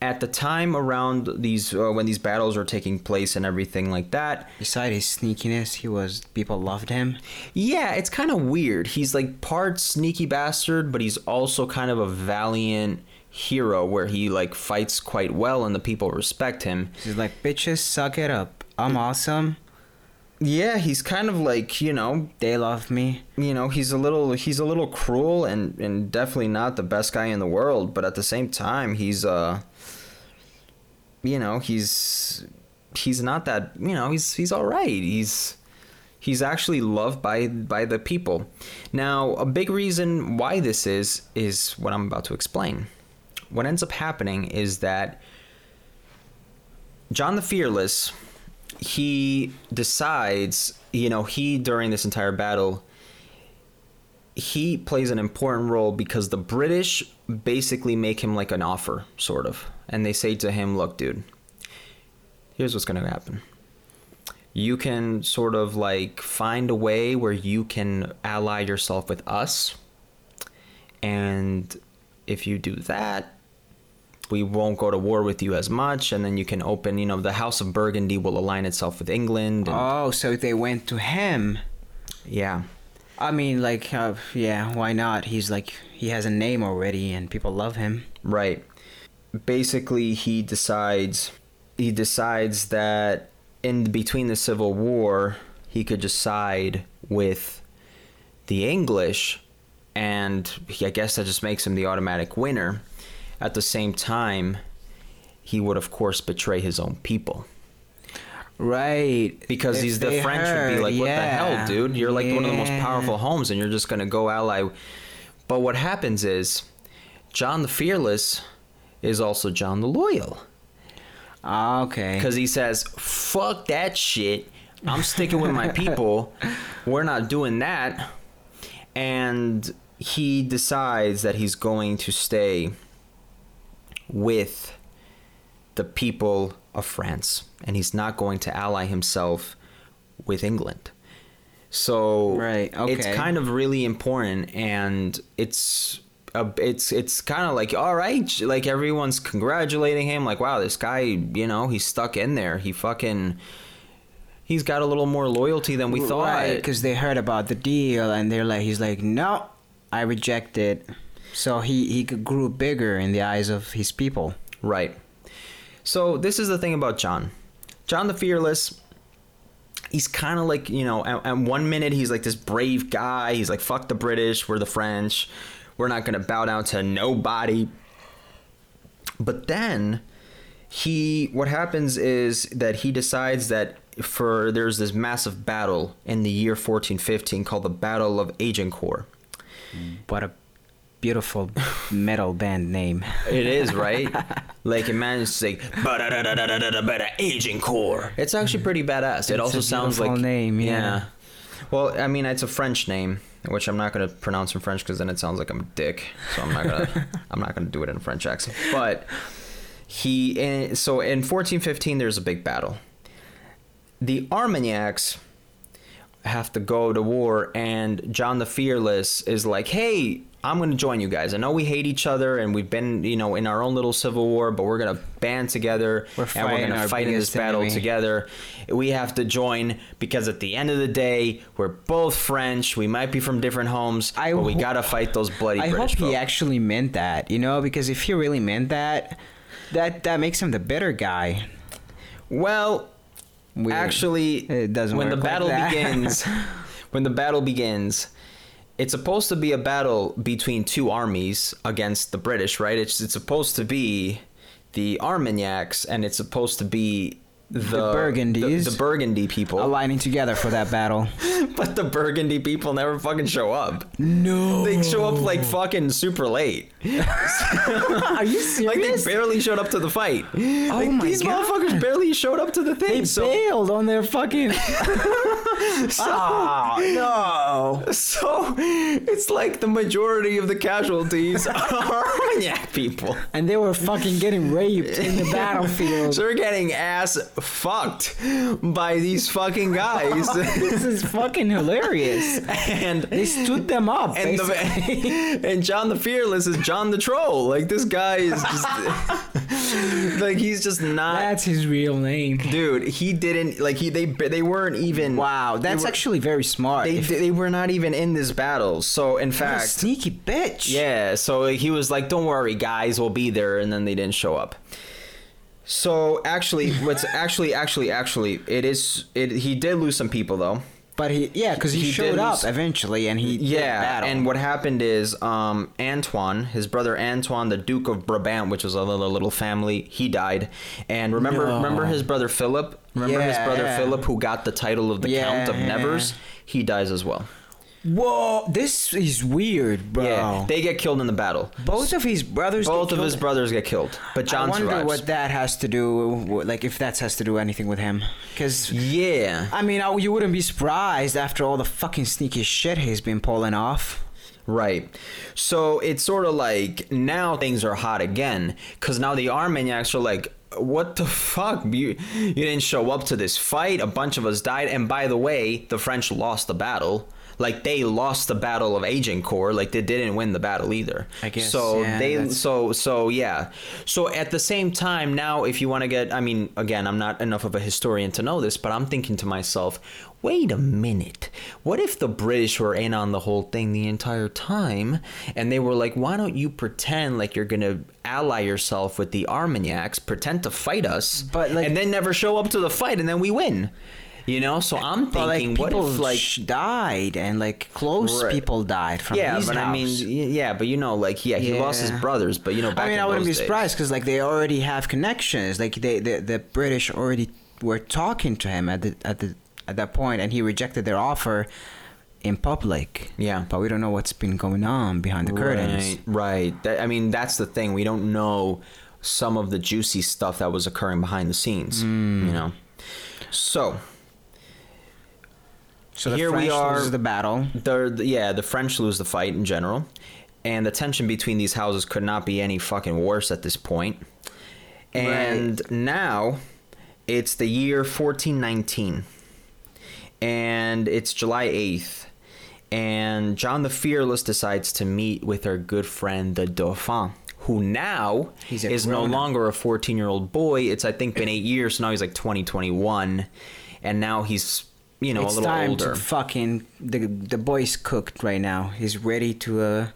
At the time around these uh, when these battles are taking place and everything like that, Besides his sneakiness, he was people loved him. yeah, it's kind of weird. He's like part sneaky bastard, but he's also kind of a valiant hero where he like fights quite well and the people respect him. He's like, bitches, suck it up. I'm awesome. Yeah, he's kind of like, you know, They love me. you know, he's a little he's a little cruel and and definitely not the best guy in the world, but at the same time, he's uh you know, he's he's not that, you know, he's he's all right. He's he's actually loved by by the people. Now, a big reason why this is is what I'm about to explain. What ends up happening is that John the Fearless, he decides, you know, he during this entire battle, he plays an important role because the British basically make him like an offer, sort of. And they say to him, look, dude, here's what's going to happen. You can sort of like find a way where you can ally yourself with us. And if you do that, we won't go to war with you as much. And then you can open, you know, the House of Burgundy will align itself with England. And, Oh, so they went to him. yeah. I mean, like, uh, yeah, why not? He's like, he has a name already, and people love him. Right. Basically, he decides he decides that in between the Civil War, he could just side with the English, and I guess that just makes him the automatic winner. At the same time, he would of course betray his own people Right. because If he's the French would be like, "What the hell, dude? You're like one of the most powerful homes, and you're just gonna go ally." But what happens is, John the Fearless is also John the Loyal Ah, okay. because he says, "Fuck that shit. I'm sticking with my people. We're not doing that." And he decides that he's going to stay with the people of France and he's not going to ally himself with England. So Right, it's kind of really important and it's a, it's it's kind of like all right like everyone's congratulating him like wow this guy you know he's stuck in there he fucking he's got a little more loyalty than we thought Right, because they heard about the deal, and they're like, he's like, no, I reject it. So he he grew bigger in the eyes of his people. Right. So this is the thing about John. John the Fearless. He's kind of like you know. At, at one minute he's like this brave guy. He's like fuck the British. We're the French. We're not gonna bow down to nobody. But then he what happens is that he decides that for there's this massive battle in the year 1415 called the Battle of Agincourt. What a beautiful metal band name. It is right. like it manages to say "Ba-da-da-da-da-da-da-da, Agincourt. It's actually pretty badass. It It's also a sounds like name, yeah. Well, I mean, it's a French name, which I'm not gonna pronounce in French because then it sounds like I'm a dick. So I'm not gonna. I'm not gonna do it in a French accent. But he. In, so in 1415, there's a big battle. The Armagnacs have to go to war and John the Fearless is like, "Hey, I'm going to join you guys. I know we hate each other and we've been, you know, in our own little civil war, but we're going to band together We're and we're going to fight in this battle enemy." together. We have to join because at the end of the day, we're both French. We might be from different homes, I but we ho- got to fight those bloody I British hope he actually meant that, you know, because if he really meant that, that that makes him the better guy. Well, Weird. actually, It doesn't when the like battle that. begins, when the battle begins, it's supposed to be a battle between two armies against the British, right? It's it's supposed to be the Armagnacs, and it's supposed to be the, Burgundies. the, the Burgundy people. Aligning together for that battle. But the Burgundy people never fucking show up. No. They show up like fucking super late. Are you serious? Like they barely showed up to the fight. Oh like, my these God. motherfuckers barely showed up to the thing. They so bailed on their fucking. Oh, no. So it's like the majority of the casualties are Armagnac people. and they were fucking getting raped in the battlefield. So they're getting ass fucked by these fucking guys. this is fucking hilarious. and They stood them up. and, the, and John the Fearless is John the Troll. Like this guy is just like he's just not That's his real name. dude. He didn't like he they they weren't even Wow, that's were- actually very smart. they If- they were not even in this battle. So in fact, sneaky bitch. Yeah, so he was like, "Don't worry, guys, we'll be there," and then they didn't show up. So actually, what's actually, actually, actually, it is. It he did lose some people though. But he, yeah, because he, He showed up lose- eventually, and he Yeah, and what happened is, um, Antoine, his brother Antoine, the Duke of Brabant, which was a little little family, he died. And remember, No. remember his brother Philip. Remember his brother yeah. Philip, who got the title of the Count of Yeah. Nevers. He dies as well. Whoa, this is weird, bro. Yeah, they get killed in the battle. Both of his brothers. Both of his brothers get killed, but John I wonder survives. what that has to do, like if that has to do anything with him. Because Yeah. I mean, I- you wouldn't be surprised after all the fucking sneaky shit he's been pulling off. Right. So it's sort of like now things are hot again because now the Armagnacs are like, what the fuck? You, you didn't show up to this fight. A bunch of us died. And by the way, the French lost the battle. Like they lost the battle of Agincourt. Like they didn't win the battle either. I guess, So yeah, they that's- so so yeah. So at the same time now, if you want to get, I mean, again, I'm not enough of a historian to know this, but I'm thinking to myself, wait a minute. What if the British were in on the whole thing the entire time, and they were like, why don't you pretend like you're gonna ally yourself with the Armagnacs, pretend to fight us, But, like- and then never show up to the fight, and then we win. You know, so I'm But like thinking, people what if like sh- died and like close Right. people died from yeah, but I mean, yeah, but you know, like, yeah, he lost his brothers, but you know, back I mean, I wouldn't be days- surprised because like they already have connections. Like they, the the British already were talking to him at the at the at that point, and he rejected their offer in public. Yeah. but we don't know what's been going on behind the curtains. Right, right. That, I mean, that's the thing. We don't know some of the juicy stuff that was occurring behind the scenes. Hmm. You know. So So the Here we are- loses the battle. the, yeah, the French lose the fight in general, and the tension between these houses could not be any fucking worse at this point. And now, it's the year 1419, and it's July 8th, and John the Fearless decides to meet with our good friend the Dauphin, who now is no longer a 14 year old boy. It's I think been eight years, so now he's like 20, 21, and now he's you know it's a little time older. to fucking the the boy's cooked right now. He's ready to uh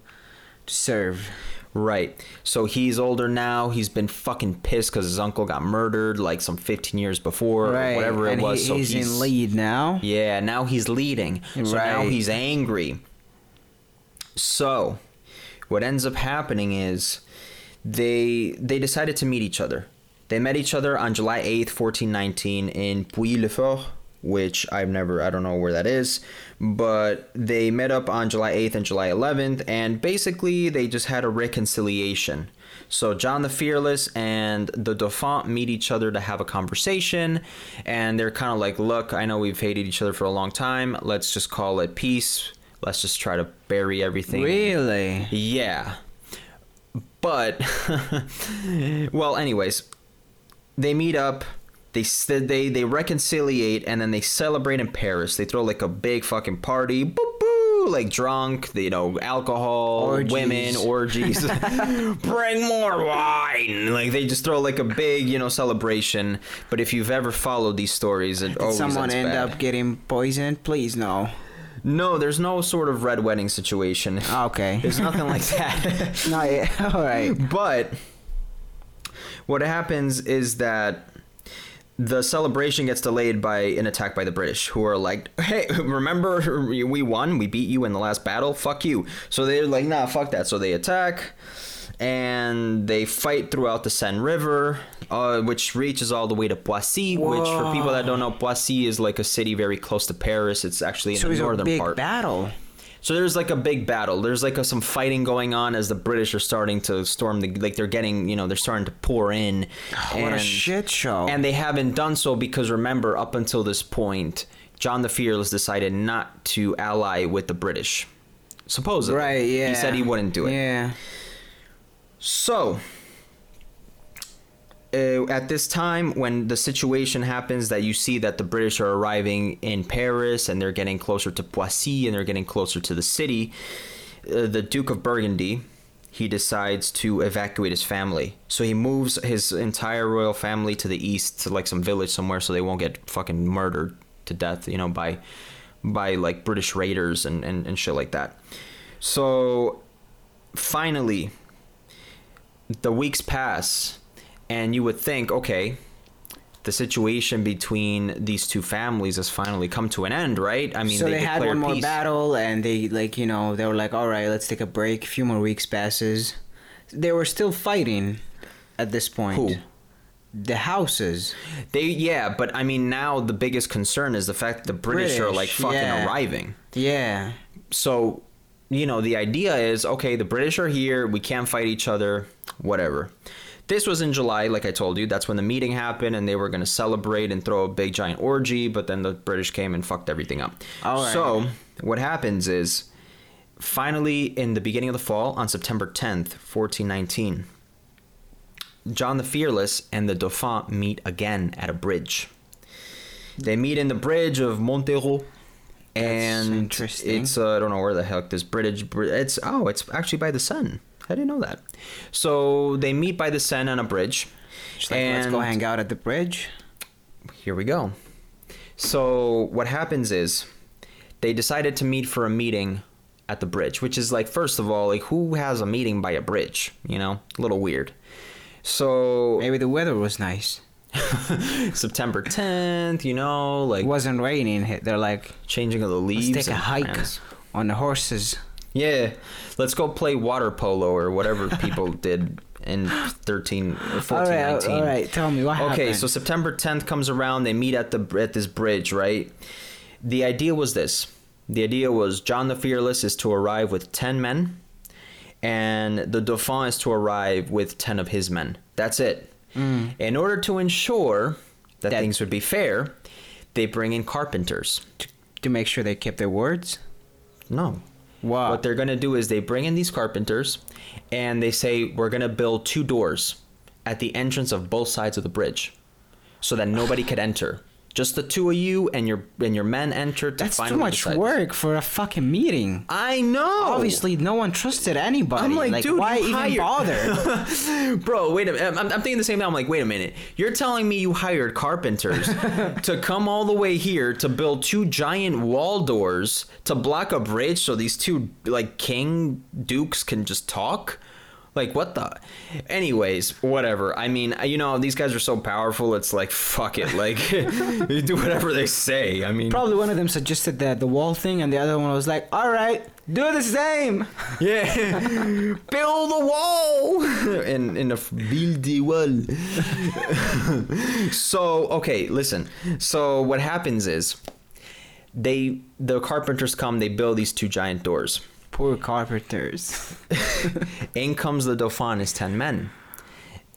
to serve. Right. So he's older now. He's been fucking pissed because his uncle got murdered like some 15 years before, or whatever it was. He, so he's, in lead now. Yeah, now he's leading. So now he's angry. So, what ends up happening is they they decided to meet each other. They met each other on July 8th, 1419 in Pouilly-le-Fort, which I've never I don't know where that is, but they met up on July 8th and July 11th and basically they just had a reconciliation. So John the Fearless and the Dauphin meet each other to have a conversation, and they're kind of like, "Look, I know we've hated each other for a long time. Let's just call it peace. Let's just try to bury everything." Really? Yeah. But well, anyways, they meet up. They they they reconciliate and then they celebrate in Paris. They throw like a big fucking party. Boop boo, like drunk, you know, alcohol, Orgies. women, orgies. Bring more wine. Like they just throw like a big, you know, celebration. But if you've ever followed these stories, it Did always someone end bad. up getting poisoned? Please no. No, there's no sort of red wedding situation. Ah, okay. There's nothing like that. no, yeah. All right. But what happens is that the celebration gets delayed by an attack by the British, who are like, "Hey, remember we won? We beat you in the last battle. Fuck you." So they're like, "Nah, fuck that." So they attack, and they fight throughout the Seine River, uh, which reaches all the way to Poissy. Which, for people that don't know, Poissy is like a city very close to Paris. It's actually in So the it's a northern big part. battle. So there's like a big battle. There's like a, some fighting going on as the British are starting to storm the like they're getting you know they're starting to pour in. what a shit show. And they haven't done so because remember up until this point, John the Fearless decided not to ally with the British. Supposedly, Right. Yeah. He said he wouldn't do it. Yeah. So, uh, at this time, when the situation happens that you see that the British are arriving in Paris and they're getting closer to Poissy and they're getting closer to the city, uh, the Duke of Burgundy he decides to evacuate his family. So he moves his entire royal family to the east to like some village somewhere so they won't get fucking murdered to death, you know, by by like British raiders and, and, and shit like that. So finally the weeks pass and you would think okay the situation between these two families has finally come to an end right i mean so they, had one more peace. battle, and they like you know they were like, all right, let's take a break. A few more weeks passes. They were still fighting at this point. Who? The houses. they yeah but i mean now the biggest concern is the fact that the british, are like fucking yeah. arriving Yeah. so you know the idea is okay the british are here we can't fight each other whatever this was in july like i told you that's when the meeting happened and they were going to celebrate and throw a big giant orgy but then the british came and fucked everything up All right. so what happens is finally, in the beginning of the fall, on September 10th, 1419, John the Fearless and the Dauphin meet again at a bridge. They meet in the bridge of Montereau. And interesting. it's uh, I don't know where the heck this bridge it's oh it's actually by the Seine. I didn't know that. So they meet by the Seine on a bridge. Just like, let's go hang out at the bridge. here we go. So what happens is they decided to meet for a meeting at the bridge, which is like first of all, like who has a meeting by a bridge? You know, a little weird. So Maybe the weather was nice. September 10th, you know, like It wasn't raining. They're like, changing of the leaves. let's take a hike on the horses. Yeah, let's go play water polo or whatever people did in 13 or 14, all right, 19. all right. Tell me what Okay, happened. so September 10th comes around. They meet at the at this bridge, right? The idea was this. The idea was John the Fearless is to arrive with 10 men, and the Dauphin is to arrive with 10 of his men. That's it. Mm. In order to ensure that, That- things would be fair, they bring in carpenters. to, to make sure they kept their words. No. Wow. What they're going to do is they bring in these carpenters and they say, We're going to build two doors at the entrance of both sides of the bridge so that nobody could enter. Just the two of you and your and your men enter to That's too much work for a fucking meeting. I know. Obviously, no one trusted anybody. I'm like, dude, why even hired- bother? Bro, wait a minute. I'm, I'm thinking the same thing. I'm like, wait a minute. You're telling me you hired carpenters to come all the way here to build two giant wall doors to block a bridge so these two, like, king dukes can just talk? Like, what the? Anyways, whatever. I mean, you know, these guys are so powerful, it's like, fuck it. Like, do whatever they say. I mean, Probably one of them suggested that the wall thing, and the other one was like, "All right, do the same." Yeah, build a wall in in a build the wall. so okay, listen. So what happens is, they the carpenters come. They build these two giant doors. Poor carpenters. In comes the Dauphin, and his ten men.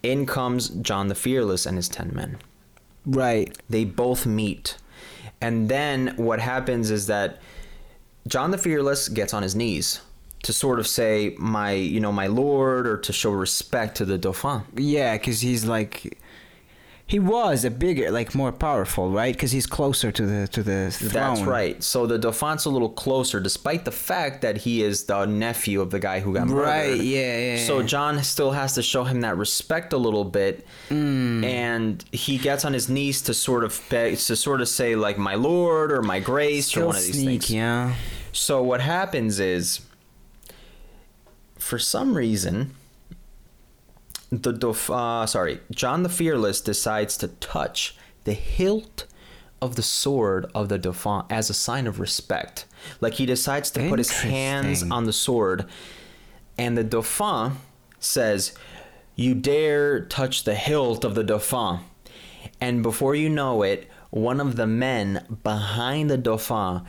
In comes John the Fearless and his ten men. right. They both meet, and then what happens is that John the Fearless gets on his knees to sort of say, "My, you know, my lord," or to show respect to the Dauphin. Yeah, because he's like, he was a bigger, like more powerful, right? Because he's closer to the to the throne. That's right. So the Dauphin's a little closer, despite the fact that he is the nephew of the guy who got murdered. Right, yeah, yeah, So. John still has to show him that respect a little bit, Mm. and he gets on his knees to sort of beg, to sort of say like "my lord" or "my grace" or Still one of these sneak, things. yeah. So what happens is, for some reason, the Dauph- uh, sorry, John the Fearless decides to touch the hilt of the sword of the Dauphin as a sign of respect. Like he decides to put his hands on the sword, and the Dauphin says, "You dare touch the hilt of the Dauphin." And before you know it, one of the men behind the Dauphin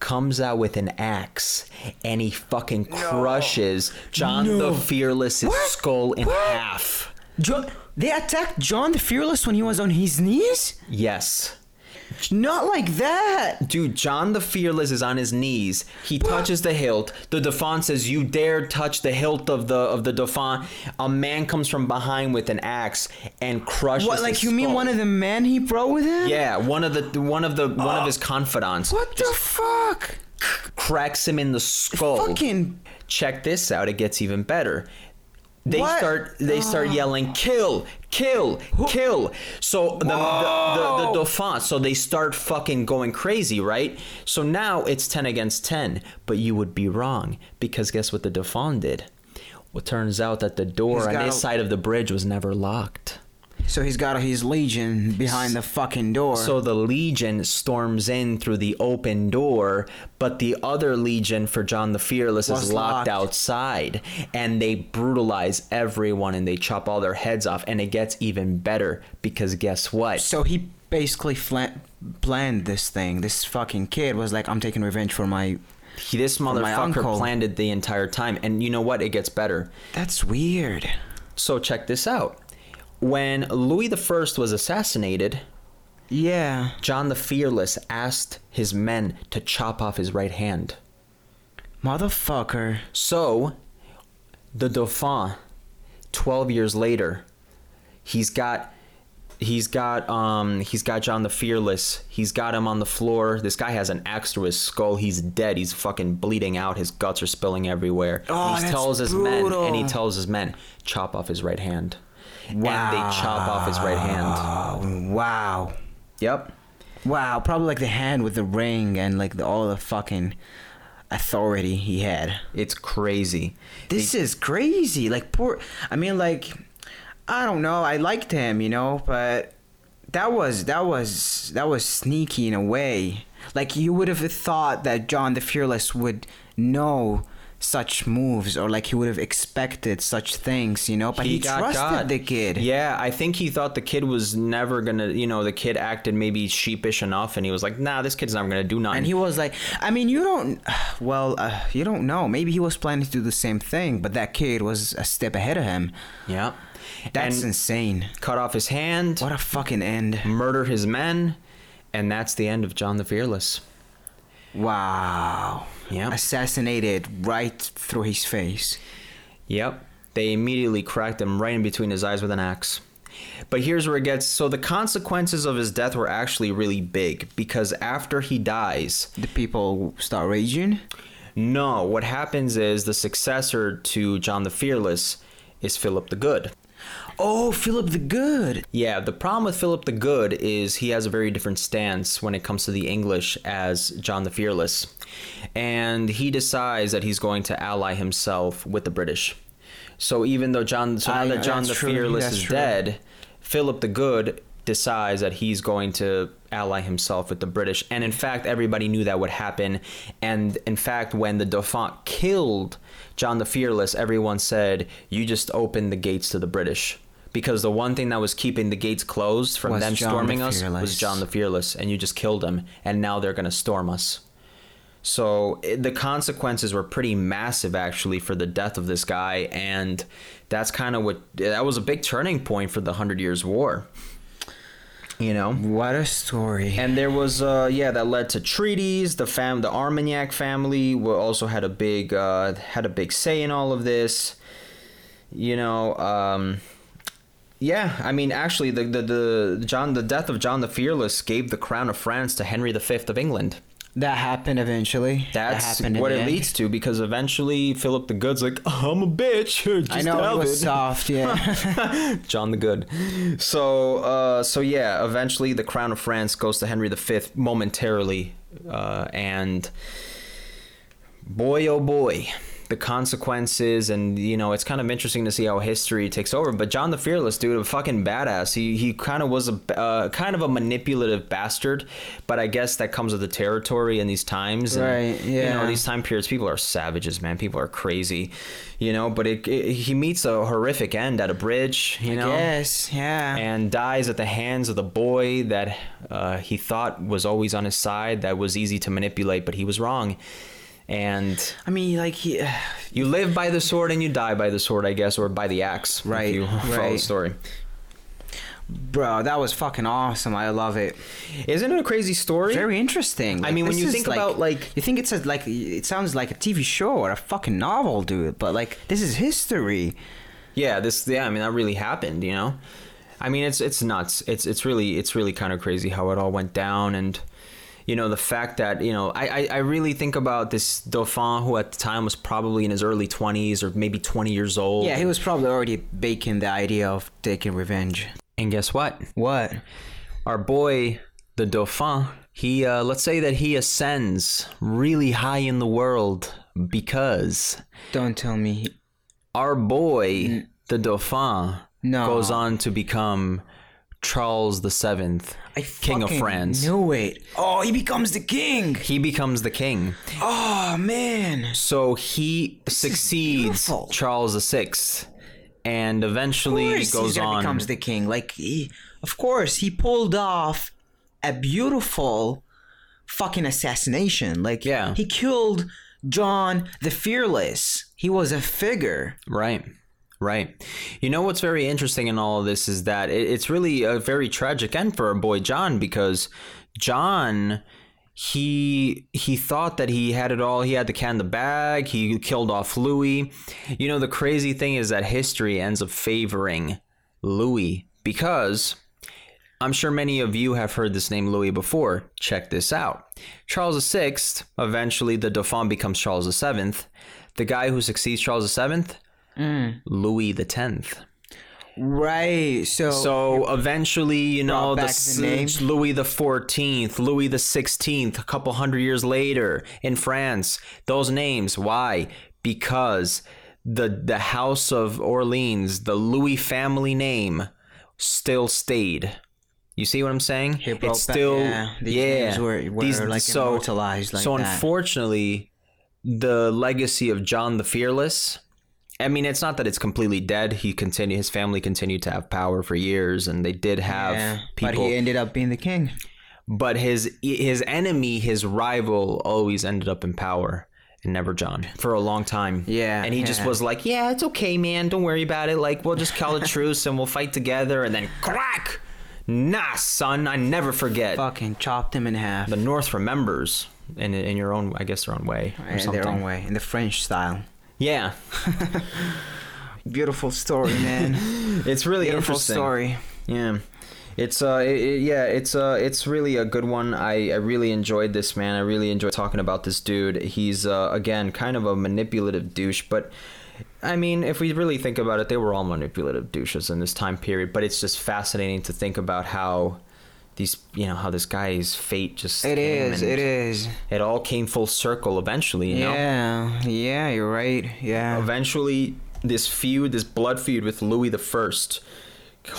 comes out with an axe and he fucking crushes John No. the Fearless's What? skull in What? half. John, they attacked John the Fearless when he was on his knees. Yes. Not like that. Dude, John the Fearless is on his knees. He touches the hilt. The Dauphin says, "You dare touch the hilt of the of the Dauphin." A man comes from behind with an axe and crushes. What? Like his you mean skull. one of the men he brought with him? Yeah, one of the one of the one of his uh, confidants. What the fuck? cracks him in the skull. Fucking. Check this out. It gets even better. They What? start they start ah. yelling kill, kill, kill. So the, the, the the Dauphin, so they start fucking going crazy, right? So now it's 10 against 10, but you would be wrong because guess what the Dauphin did? Well, turns out that the door He's on this a- side of the bridge was never locked. So he's got his legion behind the fucking door. So the Legion storms in through the open door, but the other Legion for John the Fearless Was is locked, locked. outside, and they brutalize everyone and they chop all their heads off. And it gets even better because guess what? So he basically planned this thing. This fucking kid was like, "I'm taking revenge for my." He, this my motherfucker uncle. planned it the entire time, and you know what? It gets better. That's weird. So check this out. When Louis the First was assassinated, Yeah. John the Fearless asked his men to chop off his right hand. Motherfucker. So, the Dauphin, twelve years later, he's got he's got um he's got John the Fearless. He's got him on the floor. This guy has an axe to his skull. He's dead. He's fucking bleeding out. His guts are spilling everywhere. Oh, he tells his men and he tells his men, chop off his right hand. And they chop off his right hand. Wow. Yep. Wow, probably like the hand with the ring and like the, all the fucking authority he had. It's crazy. This is crazy. Like poor I mean like I don't know. I liked him, you know, but that was that was that was sneaky in a way. Like you would have thought that John the Fearless would know such moves or like he would have expected such things, you know, but he, got trusted God. the kid. Yeah, I think he thought the kid was never gonna. You know, the kid acted maybe sheepish enough, and he was like, "Nah, this kid's not gonna do nothing." And he was like, I mean, you don't, well, uh, you don't know. Maybe he was planning to do the same thing, but that kid was a step ahead of him. yeah, That's and insane. cut off his hand, What a fucking end. murder his men, and that's the end of John the Fearless. Wow. Yep. Assassinated right through his face. Yep. They immediately cracked him right in between his eyes with an axe. But here's where it gets so the consequences of his death were actually really big because after he dies, The people start raging. no, what happens is the successor to John the Fearless is Philip the Good. Oh, Philip the Good. Yeah, the problem with Philip the Good is he has a very different stance when it comes to the English as John the Fearless. And he decides that he's going to ally himself with the British. So even though John so now I- that John the true, Fearless that's is true. dead, Philip the Good decides that he's going to ally himself with the British. And in fact, everybody knew that would happen. And in fact, when the Dauphin killed John the Fearless, everyone said, You just opened the gates to the British. Because the one thing that was keeping the gates closed from Was them John the storming us was John the Fearless. And you just killed him. And now they're going to storm us. So it, the consequences were pretty massive, actually, for the death of this guy, and that's kind of what that was a big turning point for the Hundred Years' War. You know, What a story. and there was uh yeah that led to treaties. The fam, the Armagnac family, were also had a big uh had a big say in all of this. You know, um, yeah, I mean, actually, the the the John the death of John the Fearless gave the crown of France to Henry V of England. that happened eventually. that That's happened what it end. leads to because eventually Philip the Good's like, I'm a bitch. Just I know it was it." soft, yeah. John the Good. So, uh, so yeah, eventually the crown of France goes to Henry V momentarily, uh, and boy, oh boy, the consequences, and you know, it's kind of interesting to see how history takes over. But John the Fearless, dude, a fucking badass. He he kind of was a uh, kind of a manipulative bastard, but I guess that comes with the territory in these times. and, Right, You know, these time periods, people are savages, man. People are crazy, you know. But it, it, he meets a horrific end at a bridge, you know, Yes, yeah. and dies at the hands of the boy that uh, he thought was always on his side, that was easy to manipulate, but he was wrong. And I mean, like he, uh, you live by the sword and you die by the sword, I guess, or by the axe. Right, you follow the story. bro, that was fucking awesome. I love it. Isn't it a crazy story? Very interesting. I mean, when you think about, like- you think it's a, like it sounds like a TV show or a fucking novel, dude. But like, this is history. yeah this yeah i mean that really happened you know i mean it's it's nuts it's it's really it's really kind of crazy how it all went down and you know the fact that you know I, I i really think about this dauphin who at the time was probably in his early 20s or maybe 20 years old Yeah, he was probably already baking the idea of taking revenge. and guess what What? our boy the dauphin he uh let's say that he ascends really high in the world because Don't tell me. our boy the dauphin No. goes on to become Charles the Seventh, King of France. Knew it. Oh, he becomes the king. He becomes the king. Oh man. So he succeeds. Charles the Sixth, and eventually goes on. becomes the king. Like, he, of course, he pulled off a beautiful fucking assassination. Like, Yeah. he killed John the Fearless. He was a figure. Right. Right. You know what's very interesting in all of this is that it's really a very tragic end for our boy John because John he he thought that he had it all. He had the cat in the bag. He killed off Louis. You know, the crazy thing is that history ends up favoring Louis because I'm sure many of you have heard this name Louis before. Check this out. Charles VI, eventually the Dauphin becomes Charles VII. The guy who succeeds Charles VII, Mm. Louis the Tenth. Right. So. So eventually, you know, the, back s- the name. Louis the Fourteenth, Louis the Sixteenth, a couple hundred years later in France. Those names, why? Because the the House of Orleans, the Louis family name, still stayed. You see what I'm saying? He brought it's back- still yeah, these yeah. names were- were, like, immortalized like so that. unfortunately, the legacy of John the Fearless. I mean, it's not that it's completely dead. He continued. His family continued to have power for years, and they did have yeah, people. but he ended up being the king. but his his enemy, his rival, always ended up in power, and never John for a long time. Yeah, and he just was like, "Yeah, it's okay, man. Don't worry about it. Like, we'll just call a truce and we'll fight together." And then crack. Nah, son, I never forget. Fucking chopped him in half. The North remembers in in your own, I guess, their own way or in something. their own way, in the French style. Yeah, Beautiful story, man. it's really Beautiful interesting. story. Yeah. It's uh it, it- yeah it's uh it's really a good one I, I really enjoyed this man I really enjoyed talking about this dude he's uh again kind of a manipulative douche but I mean if we really think about it they were all manipulative douches in this time period but it's just fascinating to think about how these you know how this guy's fate just It is. It is. it all came full circle eventually you know Yeah. Yeah. You're right. Yeah. eventually this feud this blood feud with louis the first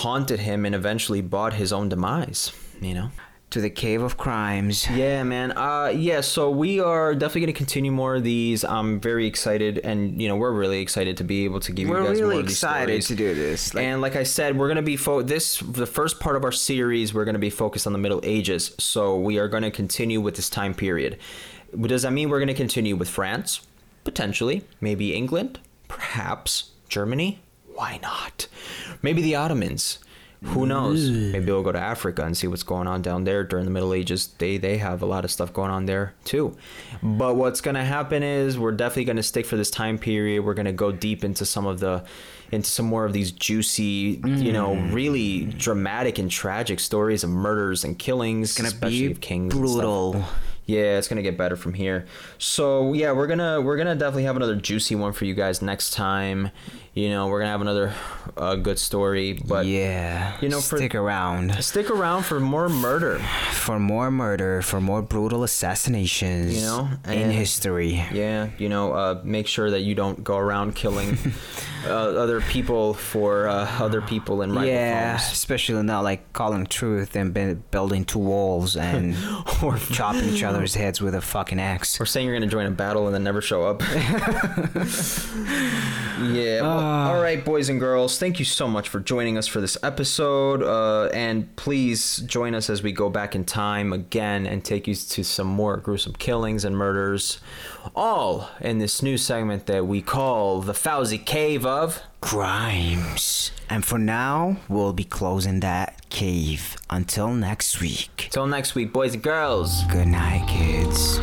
haunted him and eventually bought his own demise you know To the cave of crimes. yeah man uh yeah so we are definitely going to continue more of these i'm very excited and you know we're really excited to be able to give We're you guys really more of these excited stories. to do this. Like, and like I said, we're gonna be fo- this the first part of our series. We're gonna be focused on the Middle Ages, so we are gonna continue with this time period. Does that mean we're gonna continue with France? Potentially, maybe England, perhaps Germany. Why not? Maybe the Ottomans. Who knows? Maybe we'll go to Africa and see what's going on down there during the Middle Ages. They they have a lot of stuff going on there too. But what's gonna happen is we're definitely gonna stick for this time period. We're gonna go deep into some of the into some more of these juicy, you know, mm. really dramatic and tragic stories of murders and killings, gonna especially be of kings. brutal. Yeah, it's gonna get better from here. So yeah, we're gonna we're gonna definitely have another juicy one for you guys next time. You know, we're gonna have another uh, good story, but yeah. you know, for- stick around stick around for more murder. for more murder, for more brutal assassinations. You know, in history. Yeah, you know, uh, make sure that you don't go around killing uh, other people for uh, other people in rival Yeah, homes. especially not like calling truth and building two walls and or chopping each other's heads with a fucking axe. Or saying you're gonna join a battle and then never show up. yeah. well. All right, boys and girls. Thank you so much for joining us for this episode. Uh, and please join us as we go back in time again and take you to some more gruesome killings and murders, all in this new segment that we call the Fawzi Cave of. Crimes. And for now, we'll be closing that cave. Until next week. Till next week, boys and girls. Good night, kids.